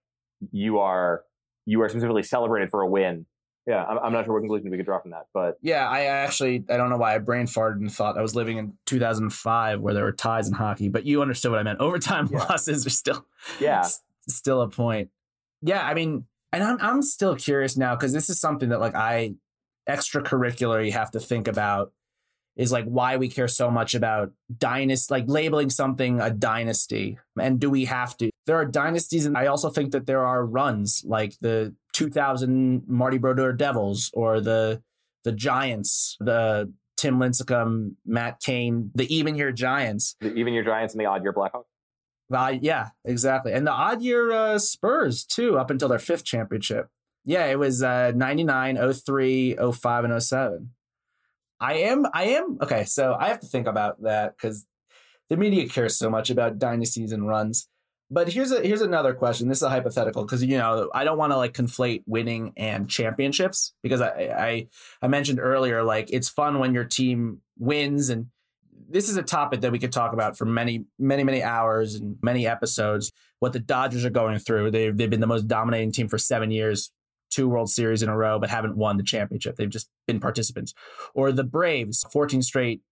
you are you are specifically celebrated for a win. Yeah, I'm, I'm not sure what conclusion we could draw from that, but Yeah, I actually I don't know why I brain farted and thought I was living in 2005 where there were ties in hockey, but you understood what I meant. Overtime Yeah. losses are still yeah, still a point. Yeah, I mean, and I'm I'm still curious now because this is something that like I extracurricular you have to think about is like why we care so much about dynasty, like labeling something a dynasty, and do we have to? There are dynasties, and I also think that there are runs like the 2000 Marty Brodeur Devils or the the Giants, the Tim Lincecum, Matt Cain, the even year Giants. the- even your Giants and the odd year Blackhawks. Uh, yeah, exactly. And the odd year uh, Spurs, too, up until their fifth championship. Yeah, it was uh, 99, 03, 05, and 07. I am, I am, okay, so I have to think about that because the media cares so much about dynasties and runs. But here's a here's another question. This is a hypothetical because you know I don't want to like conflate winning and championships because I, I I mentioned earlier like it's fun when your team wins and this is a topic that we could talk about for many, many, many hours and many episodes. What the Dodgers are going through. They've, they've been the most dominating team for seven years, two World Series in a row, but haven't won the championship. They've just been participants. Or the Braves, 14 straight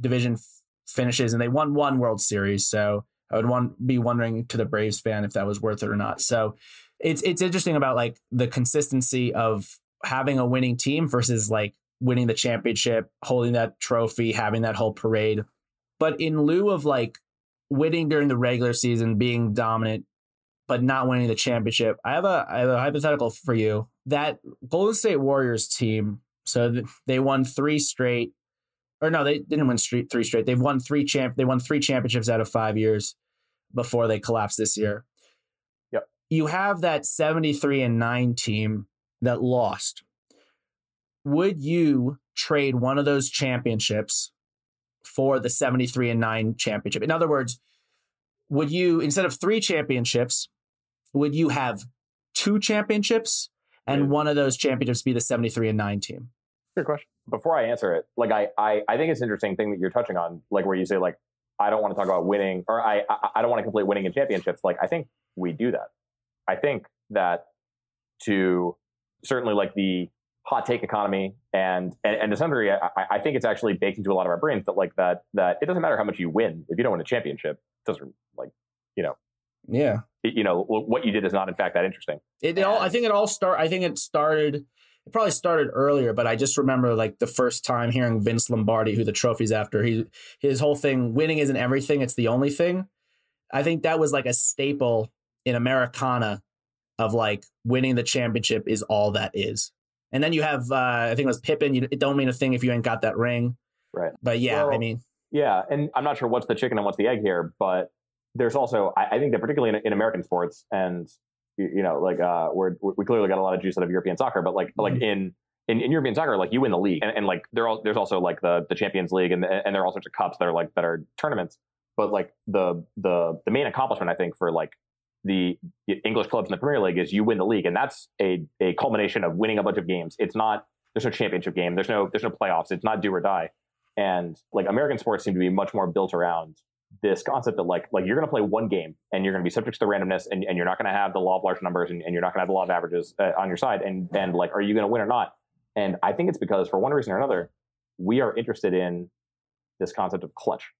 division f- finishes, and they won one World Series. So I would want, be wondering to the Braves fan if that was worth it or not. So it's it's interesting about like the consistency of having a winning team versus like winning the championship, holding that trophy, having that whole parade. But in lieu of like winning during the regular season, being dominant, but not winning the championship, I have a I have a hypothetical for you. That Golden State Warriors team, so they won three straight, or no, they didn't win three straight. They've won three champ. They won three championships out of five years before they collapsed this year. Yep. You have that seventy three and nine team that lost would you trade one of those championships for the 73 and 9 championship? In other words, would you instead of 3 championships, would you have two championships and Yeah. one of those championships be the 73 and 9 team? Good question. Before I answer it, like I, I, I think it's an interesting thing that you're touching on, like where you say like I don't want to talk about winning, or I, I, I don't want to complete winning in championships. Like I think we do that. I think that to certainly like the hot take economy and and, and to some degree, I, I think it's actually baked into a lot of our brains that like that that it doesn't matter how much you win if you don't win a championship. It doesn't like you know Yeah. it- you know what you did is not in fact that interesting. It, it all I think it all start I think it started it probably started earlier, but I just remember like the first time hearing Vince Lombardi, who the trophy's after, he his whole thing, winning isn't everything, it's the only thing. I think that was like a staple in Americana of like winning the championship is all that is. And then you have uh, I think it was Pippen. you, it don't mean a thing if you ain't got that ring. Right. But yeah, I mean, Yeah, and I'm not sure what's the chicken and what's the egg here, but there's also I, I think that particularly in, in American sports and you, you know like uh, we're we clearly got a lot of juice out of European soccer, but like like in, in in European soccer, like you win the league, and, and like there all, there's also like the the Champions League, and and there are all sorts of cups that are like that are tournaments, but like the the the main accomplishment I think for like the English clubs in the Premier League is you win the league, and that's a a culmination of winning a bunch of games. It's not there's no championship game, there's no there's no playoffs, it's not do or die. And like American sports seem to be much more built around this concept that like like you're going to play one game and you're going to be subject to the randomness and, and you're not going to have the law of large numbers and, and you're not going to have the law of averages uh, on your side. And and like are you going to win or not? And i think it's because for one reason or another we are interested in this concept of clutch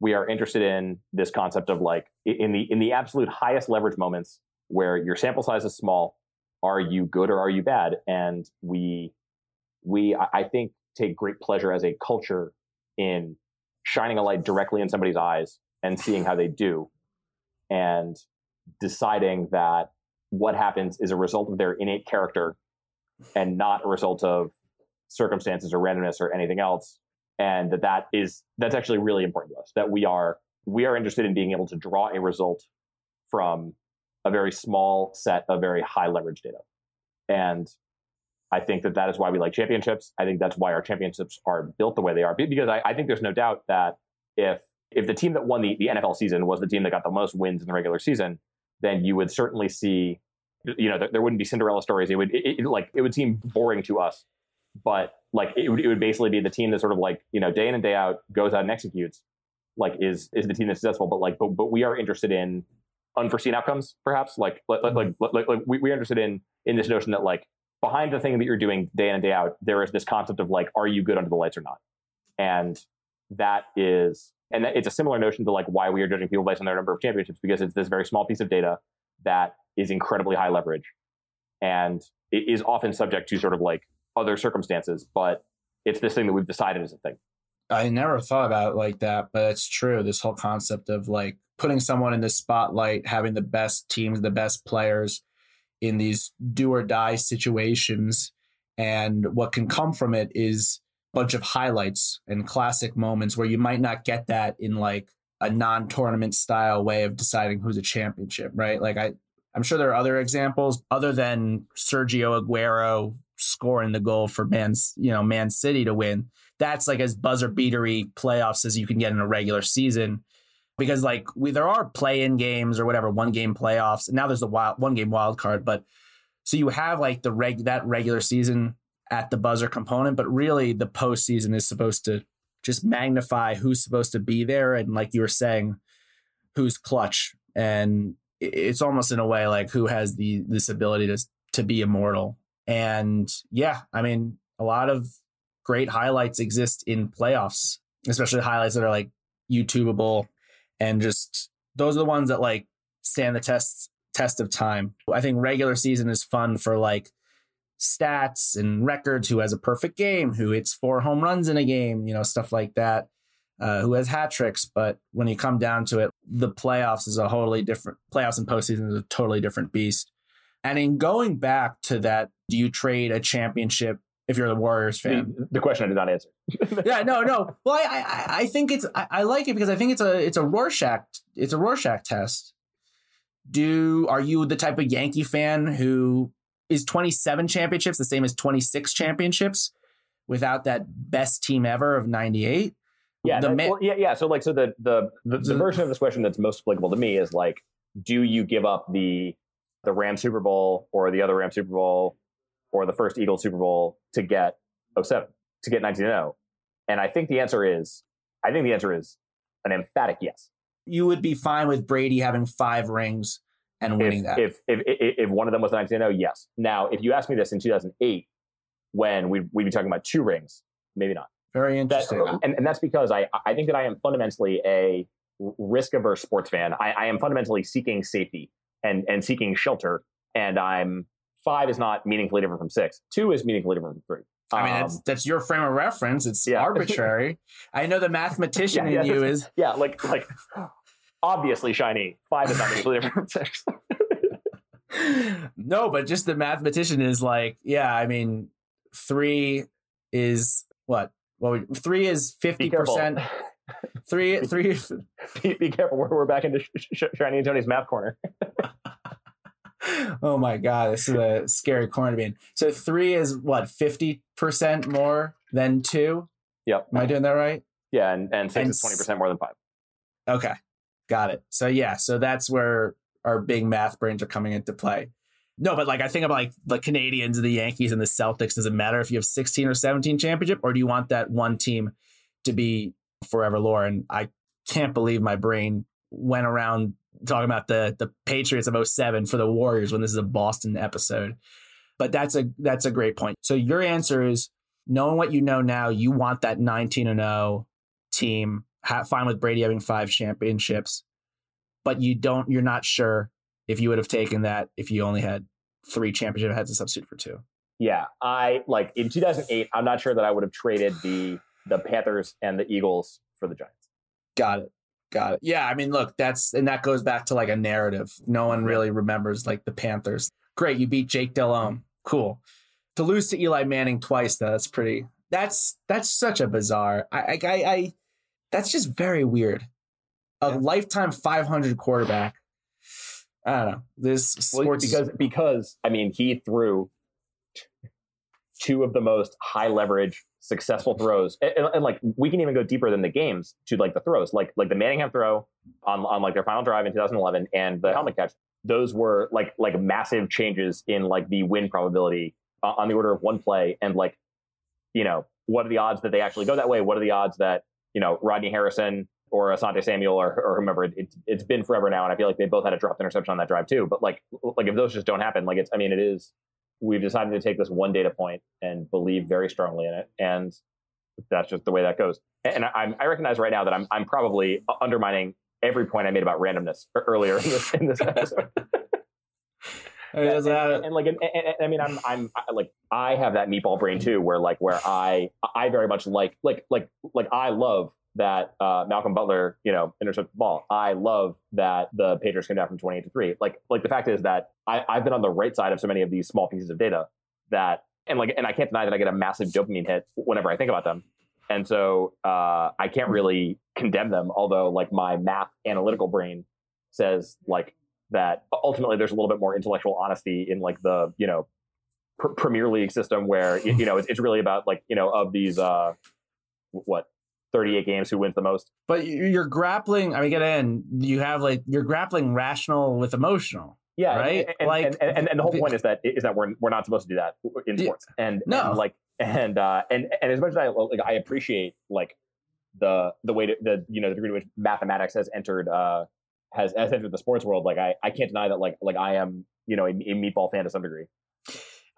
we are interested in this concept of like in the in the absolute highest leverage moments where your sample size is small are you good or are you bad? And we, we, I think, take great pleasure as a culture in shining a light directly in somebody's eyes and seeing how they do and deciding that what happens is a result of their innate character and not a result of circumstances or randomness or anything else and that that is that's actually really important to us that we are we are interested in being able to draw a result from a very small set of very high leverage data. And i think that that is why we like championships. I think that's why our championships are built the way they are because i, I think there's no doubt that if if the team that won the, the nfl season was the team that got the most wins in the regular season then you would certainly see you know there, there wouldn't be cinderella stories. It would it, it, like it would seem boring to us. But like it would, it would basically be the team that sort of like you know day in and day out goes out and executes like is is the team that's successful. But like but, but we are interested in unforeseen outcomes perhaps. Like like like, mm-hmm. like, like, like we, we're interested in in this notion that like behind the thing that you're doing day in and day out there is this concept of like are you good under the lights or not? And that is and it's a similar notion to like why we are judging people based on their number of championships because it's this very small piece of data that is incredibly high leverage and it is often subject to sort of like other circumstances, but it's this thing that we've decided is a thing. I never thought about it like that, but it's true. This whole concept of like putting someone in the spotlight, having the best teams, the best players in these do or die situations. And what can come from it is a bunch of highlights and classic moments where you might not get that in like a non-tournament style way of deciding who's a championship, right? Like I I'm sure there are other examples other than Sergio Aguero scoring the goal for Man's, you know, Man City to win. That's like as buzzer beatery playoffs as you can get in a regular season. Because like we there are play in games or whatever, one game playoffs. And now there's the wild one game wild card, but so you have like the reg that regular season at the buzzer component, but really the postseason is supposed to just magnify who's supposed to be there and like you were saying, who's clutch. And it's almost in a way like who has the this ability to to be immortal and yeah, I mean, a lot of great highlights exist in playoffs, especially highlights that are like YouTubeable and just those are the ones that like stand the test test of time. I think regular season is fun for like stats and records, who has a perfect game, who hits four home runs in a game, you know, stuff like that. Uh, who has hat tricks, but when you come down to it, the playoffs is a totally different playoffs and postseason is a totally different beast. And in going back to that, do you trade a championship if you're the Warriors fan? The, the question I did not answer. yeah, no, no. Well, I, I, I think it's I, I, like it because I think it's a it's a Rorschach it's a Rorschach test. Do are you the type of Yankee fan who is 27 championships the same as 26 championships without that best team ever of 98? Yeah, the well, yeah, yeah. So like, so the the the, the version of this question that's most applicable to me is like, do you give up the the Ram Super Bowl or the other Ram Super Bowl or the first Eagle Super Bowl to get 07, to get 19-0? And I think the answer is, I think the answer is an emphatic yes. You would be fine with Brady having five rings and winning if, that. If, if, if, if one of them was 19-0, yes. Now, if you asked me this in 2008, when we'd, we'd be talking about two rings, maybe not. Very interesting. That, and, and that's because I, I think that I am fundamentally a risk averse sports fan. I, I am fundamentally seeking safety and and seeking shelter. And I'm five is not meaningfully different from six. Two is meaningfully different from three. I mean, that's um, that's your frame of reference. It's yeah. arbitrary. I know the mathematician yeah, yeah, in you is yeah, like like obviously shiny. Five is not meaningfully different from six. no, but just the mathematician is like, yeah. I mean, three is what? Well, three is fifty percent. Three, three. Be, be careful. We're, we're back into sh- sh- Shiny and Tony's math corner. oh my god, this is a scary corner to be in. So three is what fifty percent more than two. Yep. Am I doing that right? Yeah, and and six and is twenty percent more than five. Okay, got it. So yeah, so that's where our big math brains are coming into play. No, but like I think about like the Canadiens, and the Yankees, and the Celtics. Does it matter if you have sixteen or seventeen championship, or do you want that one team to be forever lore. And I can't believe my brain went around talking about the the Patriots of 07 for the Warriors when this is a Boston episode. But that's a that's a great point. So your answer is knowing what you know now, you want that 19 and 0 team. fine with Brady having five championships, but you don't. You're not sure if you would have taken that if you only had three championship heads and substitute for two. Yeah, I like in 2008. I'm not sure that I would have traded the the Panthers and the Eagles for the Giants. Got it. Got it. Yeah, I mean, look, that's and that goes back to like a narrative. No one really remembers like the Panthers. Great, you beat Jake Delhomme. Cool. To lose to Eli Manning twice, though, that's pretty. That's that's such a bizarre. I I, I, I that's just very weird. A Yeah. lifetime 500 quarterback. I don't know. This Well, sports because because I mean he threw two of the most high leverage successful throws. And, and, and, like we can even go deeper than the games to like the throws. Like like the Manningham throw on on like their final drive in 2011 and the helmet catch those were like like massive changes in like the win probability uh, on the order of one play and like you know what are the odds that they actually go that way? What are the odds that you know Rodney Harrison or Asante Samuel or, or whomever it, it's been forever now and I feel like they both had a dropped interception on that drive too. But like like if those just don't happen like it's I mean it is we've decided to take this one data point and believe very strongly in it and that's just the way that goes. And I, I recognize right now that I'm I'm probably uh, undermining every point I made about randomness earlier in this in this episode. And, and, and, like, and, and, I mean, I'm, I'm I- like, I have that meatball brain too, where like, where I, I very much like, like, like, like, I love that uh, Malcolm Butler, you know, intercepted the ball. I love that the Patriots came down from 28 to three. Like, like the fact is that I, I've been on the right side of so many of these small pieces of data that, and like, and I can't deny that I get a massive dopamine hit whenever I think about them. And so uh, I can't really condemn them, although like my math analytical brain says like that ultimately there's a little bit more intellectual honesty in like the you know pr- Premier League system where you, you know it's, it's really about like you know of these uh what 38 games who wins the most but you- you're grappling. I mean, get in. You have like you're grappling rational with emotional. yeah Right? and, and, Like- and, and, and the whole point is that is that we're we're not supposed to do that in sports and No. and like and uh and and as much as I like I appreciate like the the way to, the you know the degree to which mathematics has entered uh has has entered the sports world like I I can't deny that like like I am you know a, a meatball fan to some degree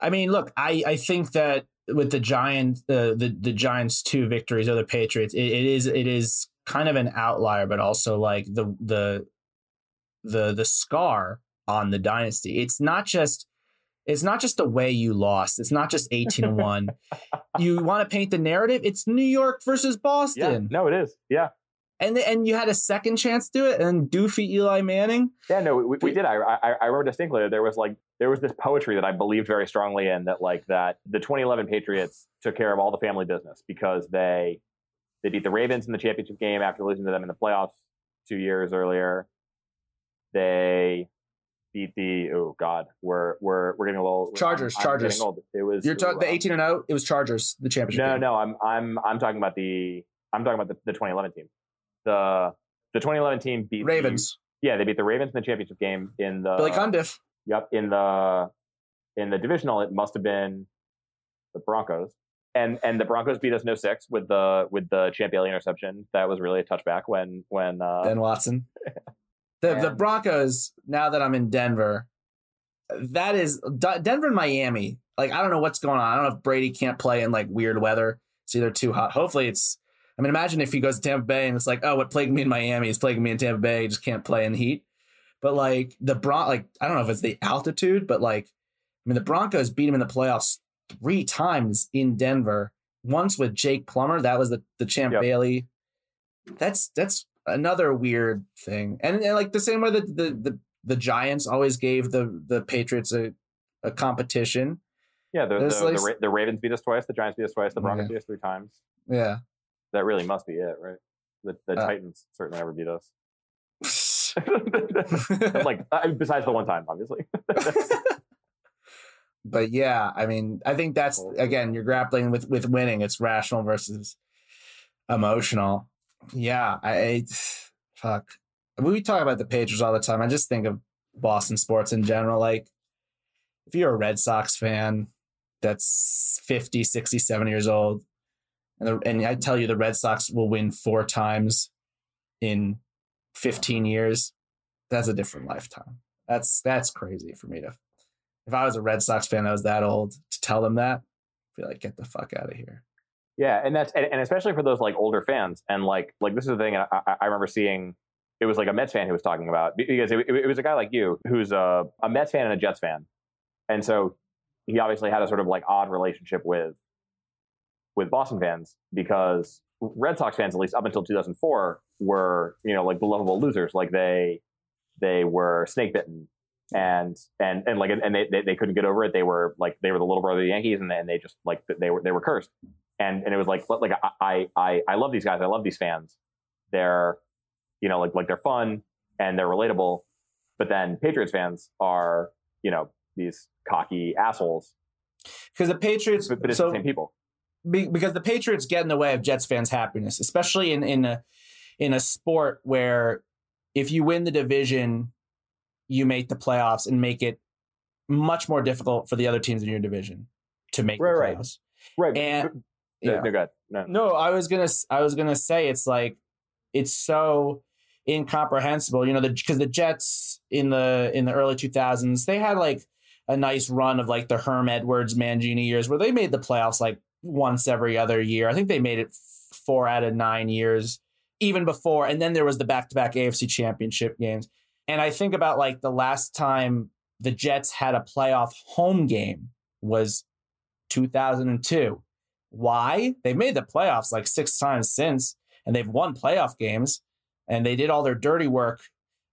I mean, look, I, I think that with the Giants, uh, the the Giants' two victories over the Patriots, it, it is it is kind of an outlier, but also like the the the the scar on the dynasty. It's not just it's not just the way you lost. It's not just eighteen and one. You want to paint the narrative? It's New York versus yeah Boston, no it is yeah and and you had a second chance to do it, and doofy Eli Manning. Yeah, no, we, we did. I, I I remember distinctly there was like there was this poetry that I believed very strongly in that like that the 2011 Patriots took care of all the family business because they they beat the Ravens in the championship game after losing to them in the playoffs two years earlier. They beat the oh god we're we're we're getting a little Chargers, I'm, I'm Chargers. old. It was You're the uh, eighteen and zero. It was Chargers, the championship. no game. no I'm I'm I'm talking about the I'm talking about the, the 2011 team. The the 2011 team beat the- Ravens, yeah, they beat the Ravens in the championship game in the Billy Cundiff. Yep, in the in the divisional, it must have been the Broncos, and and the Broncos beat us no six with the with the Champ Bailey interception. That was really a touchback when when uh, Ben Watson. The the Broncos. Now that I'm in Denver, that is D- Denver and Miami. Like I don't know what's going on. I don't know if Brady can't play in like weird weather. It's either too hot. Hopefully it's. I mean, imagine if he goes to Tampa Bay and it's like, oh, what plagued me in Miami is plaguing me in Tampa Bay. Just can't play in the heat. But like the Bron, like I don't know if it's the altitude, but like I mean, the Broncos beat him in the playoffs three times in Denver. Once with Jake Plummer, that was the the Champ Yep. Bailey. That's that's another weird thing, and, and like the same way that the, the the Giants always gave the the Patriots a, a competition. yeah the the, like- the, the Ravens beat us twice, the Giants beat us twice, the Broncos Okay. beat us three times. Yeah. That really must be it, right? The the Uh. Titans certainly never beat us. like besides the one time, obviously. but yeah, I mean, I think that's again, you're grappling with with winning. It's rational versus emotional. Yeah, I, I fuck. We talk about the Patriots all the time. I just think of Boston sports in general. Like, if you're a Red Sox fan that's 50, 60, 70 years old, and, the, and I tell you the Red Sox will win four times in 15 years, that's a different lifetime. That's that's crazy for me to if I was a Red Sox fan that was that old to tell them that, I'd be like, get the fuck out of here. Yeah, and that's and, and especially for those like older fans, and like like this is the thing. I, I- I remember seeing it was like a Mets fan who was talking about because it, it, it was a guy like you who's a, a Mets fan and a Jets fan, and so he obviously had a sort of like odd relationship with with Boston fans because Red Sox fans, at least up until 2004, were you know like the lovable losers. Like they they were snake bitten and and and like and they, they, they couldn't get over it. They were like they were the little brother of the Yankees, and, and they just like they were they were cursed. And and it was like like I I I love these guys. I love these fans. They're you know like like they're fun and they're relatable. But then Patriots fans are you know these cocky assholes. Because the Patriots, but, but it's so, the same people. Be, because the Patriots get in the way of Jets fans' happiness, especially in in a in a sport where if you win the division, you make the playoffs and make it much more difficult for the other teams in your division to make right, the playoffs. Right. Right. And yeah. no, no, no, I was gonna I was gonna say it's like it's so incomprehensible. You know, because the, the Jets in the in the early two thousands they had like a nice run of like the Herm Edwards Mangini years where they made the playoffs like once every other year. I think they made it four out of nine years even before. And then there was the back to back AFC championship games. And I think about like the last time the Jets had a playoff home game was 2002. Why? They made the playoffs like six times since, and they've won playoff games, and they did all their dirty work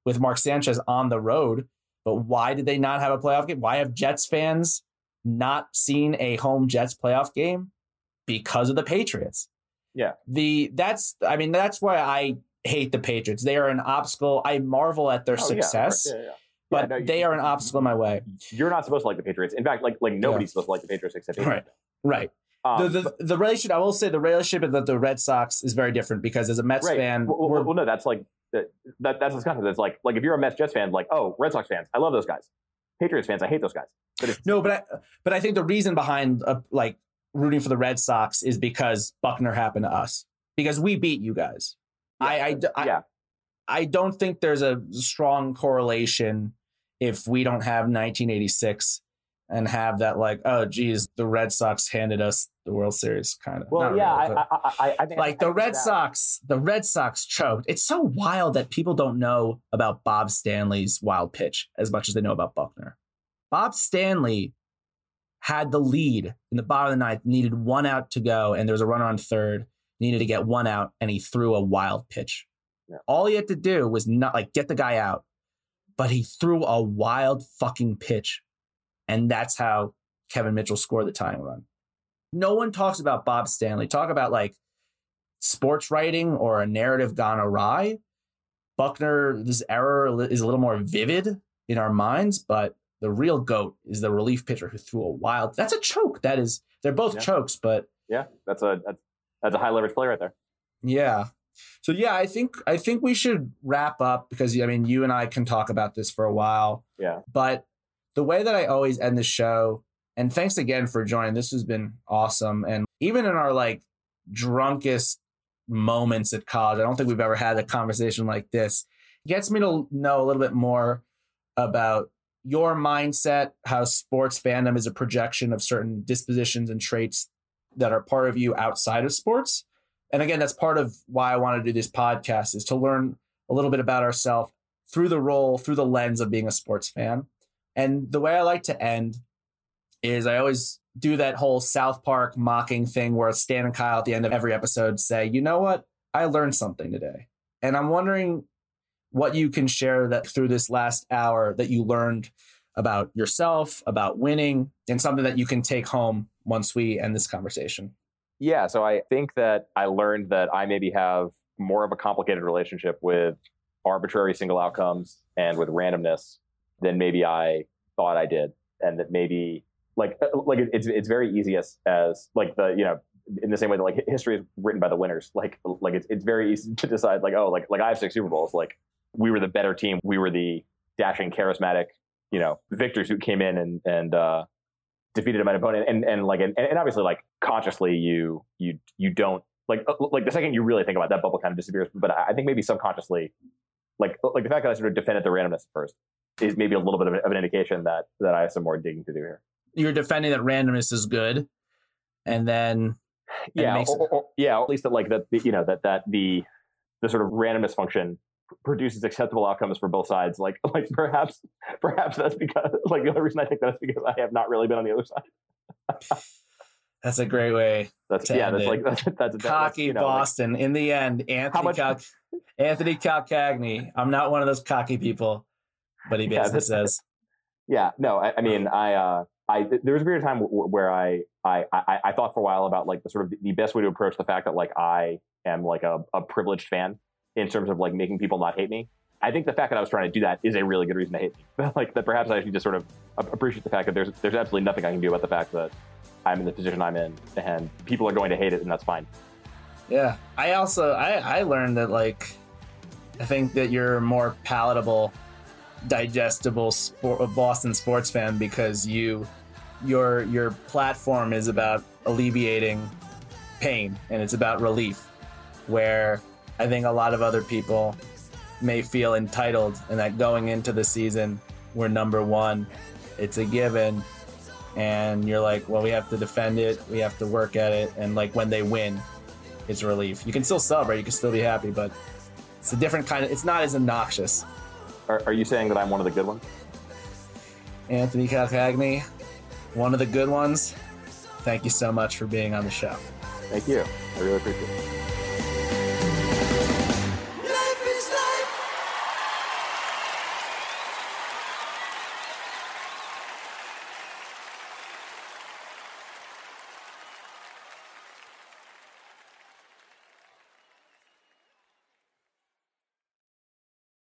with Mark Sanchez on the road. But why did they not have a playoff game? Why have Jets fans not seen a home Jets playoff game? Because of the Patriots. Yeah. The that's I mean that's why I hate the Patriots. They are an obstacle. I marvel at their oh, success. Yeah, yeah, yeah. But no, they are an obstacle in my way. You're not supposed to like the Patriots. In fact, like like nobody's supposed to like the Patriots except Right. Right. Um, the, the, the relationship I will say the relationship with the Red Sox is very different because as a Mets right. fan, well, well, well, no, that's like that, that that's Wisconsin. It's like like if you're a Mets Jets fan, like oh Red Sox fans, I love those guys. Patriots fans, I hate those guys. But no, but I, but I think the reason behind uh, like rooting for the Red Sox is because Buckner happened to us because we beat you guys. Yeah. I, I, I, yeah. I don't think there's a strong correlation if we don't have 1986 and have that like oh geez the Red Sox handed us the World Series kind of. Well, yeah, really, I, I, I, I think, like the Red Sox, the Red Sox choked. It's so wild that people don't know about Bob Stanley's wild pitch as much as they know about Buckner. Bob Stanley had the lead in the bottom of the ninth, needed one out to go, and there was a runner on third needed to get one out and he threw a wild pitch. Yeah. All he had to do was not like get the guy out, but he threw a wild fucking pitch. And that's how Kevin Mitchell scored the tying run. No one talks about Bob Stanley. Talk about like sports writing or a narrative gone awry. Buckner's error is a little more vivid in our minds, but the real goat is the relief pitcher who threw a wild. That's a choke. That is, they're both yeah. chokes, but yeah, that's a that's that's a high leverage play right there. Yeah. So yeah, I think I think we should wrap up because I mean you and I can talk about this for a while. Yeah. But the way that I always end the show, and thanks again for joining. This has been awesome. And even in our like drunkest moments at college, I don't think we've ever had a conversation like this. It gets me to know a little bit more about your mindset, how sports fandom is a projection of certain dispositions and traits that are part of you outside of sports. And again, that's part of why I want to do this podcast is to learn a little bit about ourselves through the role, through the lens of being a sports fan. And the way I like to end is I always do that whole South Park mocking thing where Stan and Kyle at the end of every episode say, you know what? I learned something today. And I'm wondering what you can share that through this last hour that you learned about yourself, about winning, and something that you can take home once we end this conversation? Yeah, so I think that I learned that I maybe have more of a complicated relationship with arbitrary single outcomes and with randomness than maybe I thought I did, and that maybe like uh, like it's it's very easy as as like the you know in the same way that like history is written by the winners. Like like it's it's very easy to decide like oh like like I have six Super Bowls. Like we were the better team. We were the dashing charismatic you know victors who came in and and uh, defeated my opponent. And and like and, and obviously like consciously you you you don't like uh, like the second you really think about that bubble kind of disappears. But i think maybe subconsciously like like the fact that i sort of defended the randomness first is maybe a little bit of an, of an indication that that i have some more digging to do here. You're defending that randomness is good and then yeah or, or, yeah at least that like that you know that that the the sort of randomness function produces acceptable outcomes for both sides. Like like perhaps perhaps that's because like the only reason I think that's because I have not really been on the other side. That's a great way. That's yeah. That's it. like that's that's a cocky you know, Boston. Like, in the end, Anthony much, Cal- Anthony Calcagni. I'm not one of those cocky people, but he basically yeah, says, "Yeah, no. I, I mean, I uh, I there was a period of time where I, I I I thought for a while about like the sort of the best way to approach the fact that like I am like a, a privileged fan in terms of like making people not hate me. I think the fact that I was trying to do that is a really good reason to hate me. like that perhaps I should just sort of appreciate the fact that there's there's absolutely nothing I can do about the fact that I'm in the position I'm in and people are going to hate it and that's fine. Yeah. I also I, I learned that like I think that you're more palatable, digestible sport, Boston sports fan because you your your platform is about alleviating pain and it's about relief where I think a lot of other people may feel entitled and that going into the season we're number one. It's a given. And you're like well we have to defend it. We have to work at it. And like when they win it's relief. You can still celebrate. You can still be happy but it's a different kind of it's not as obnoxious. Are, are you saying that i'm one of the good ones? Anthony calcagni one of the good ones. Thank you so much for being on the show. Thank you. I really appreciate it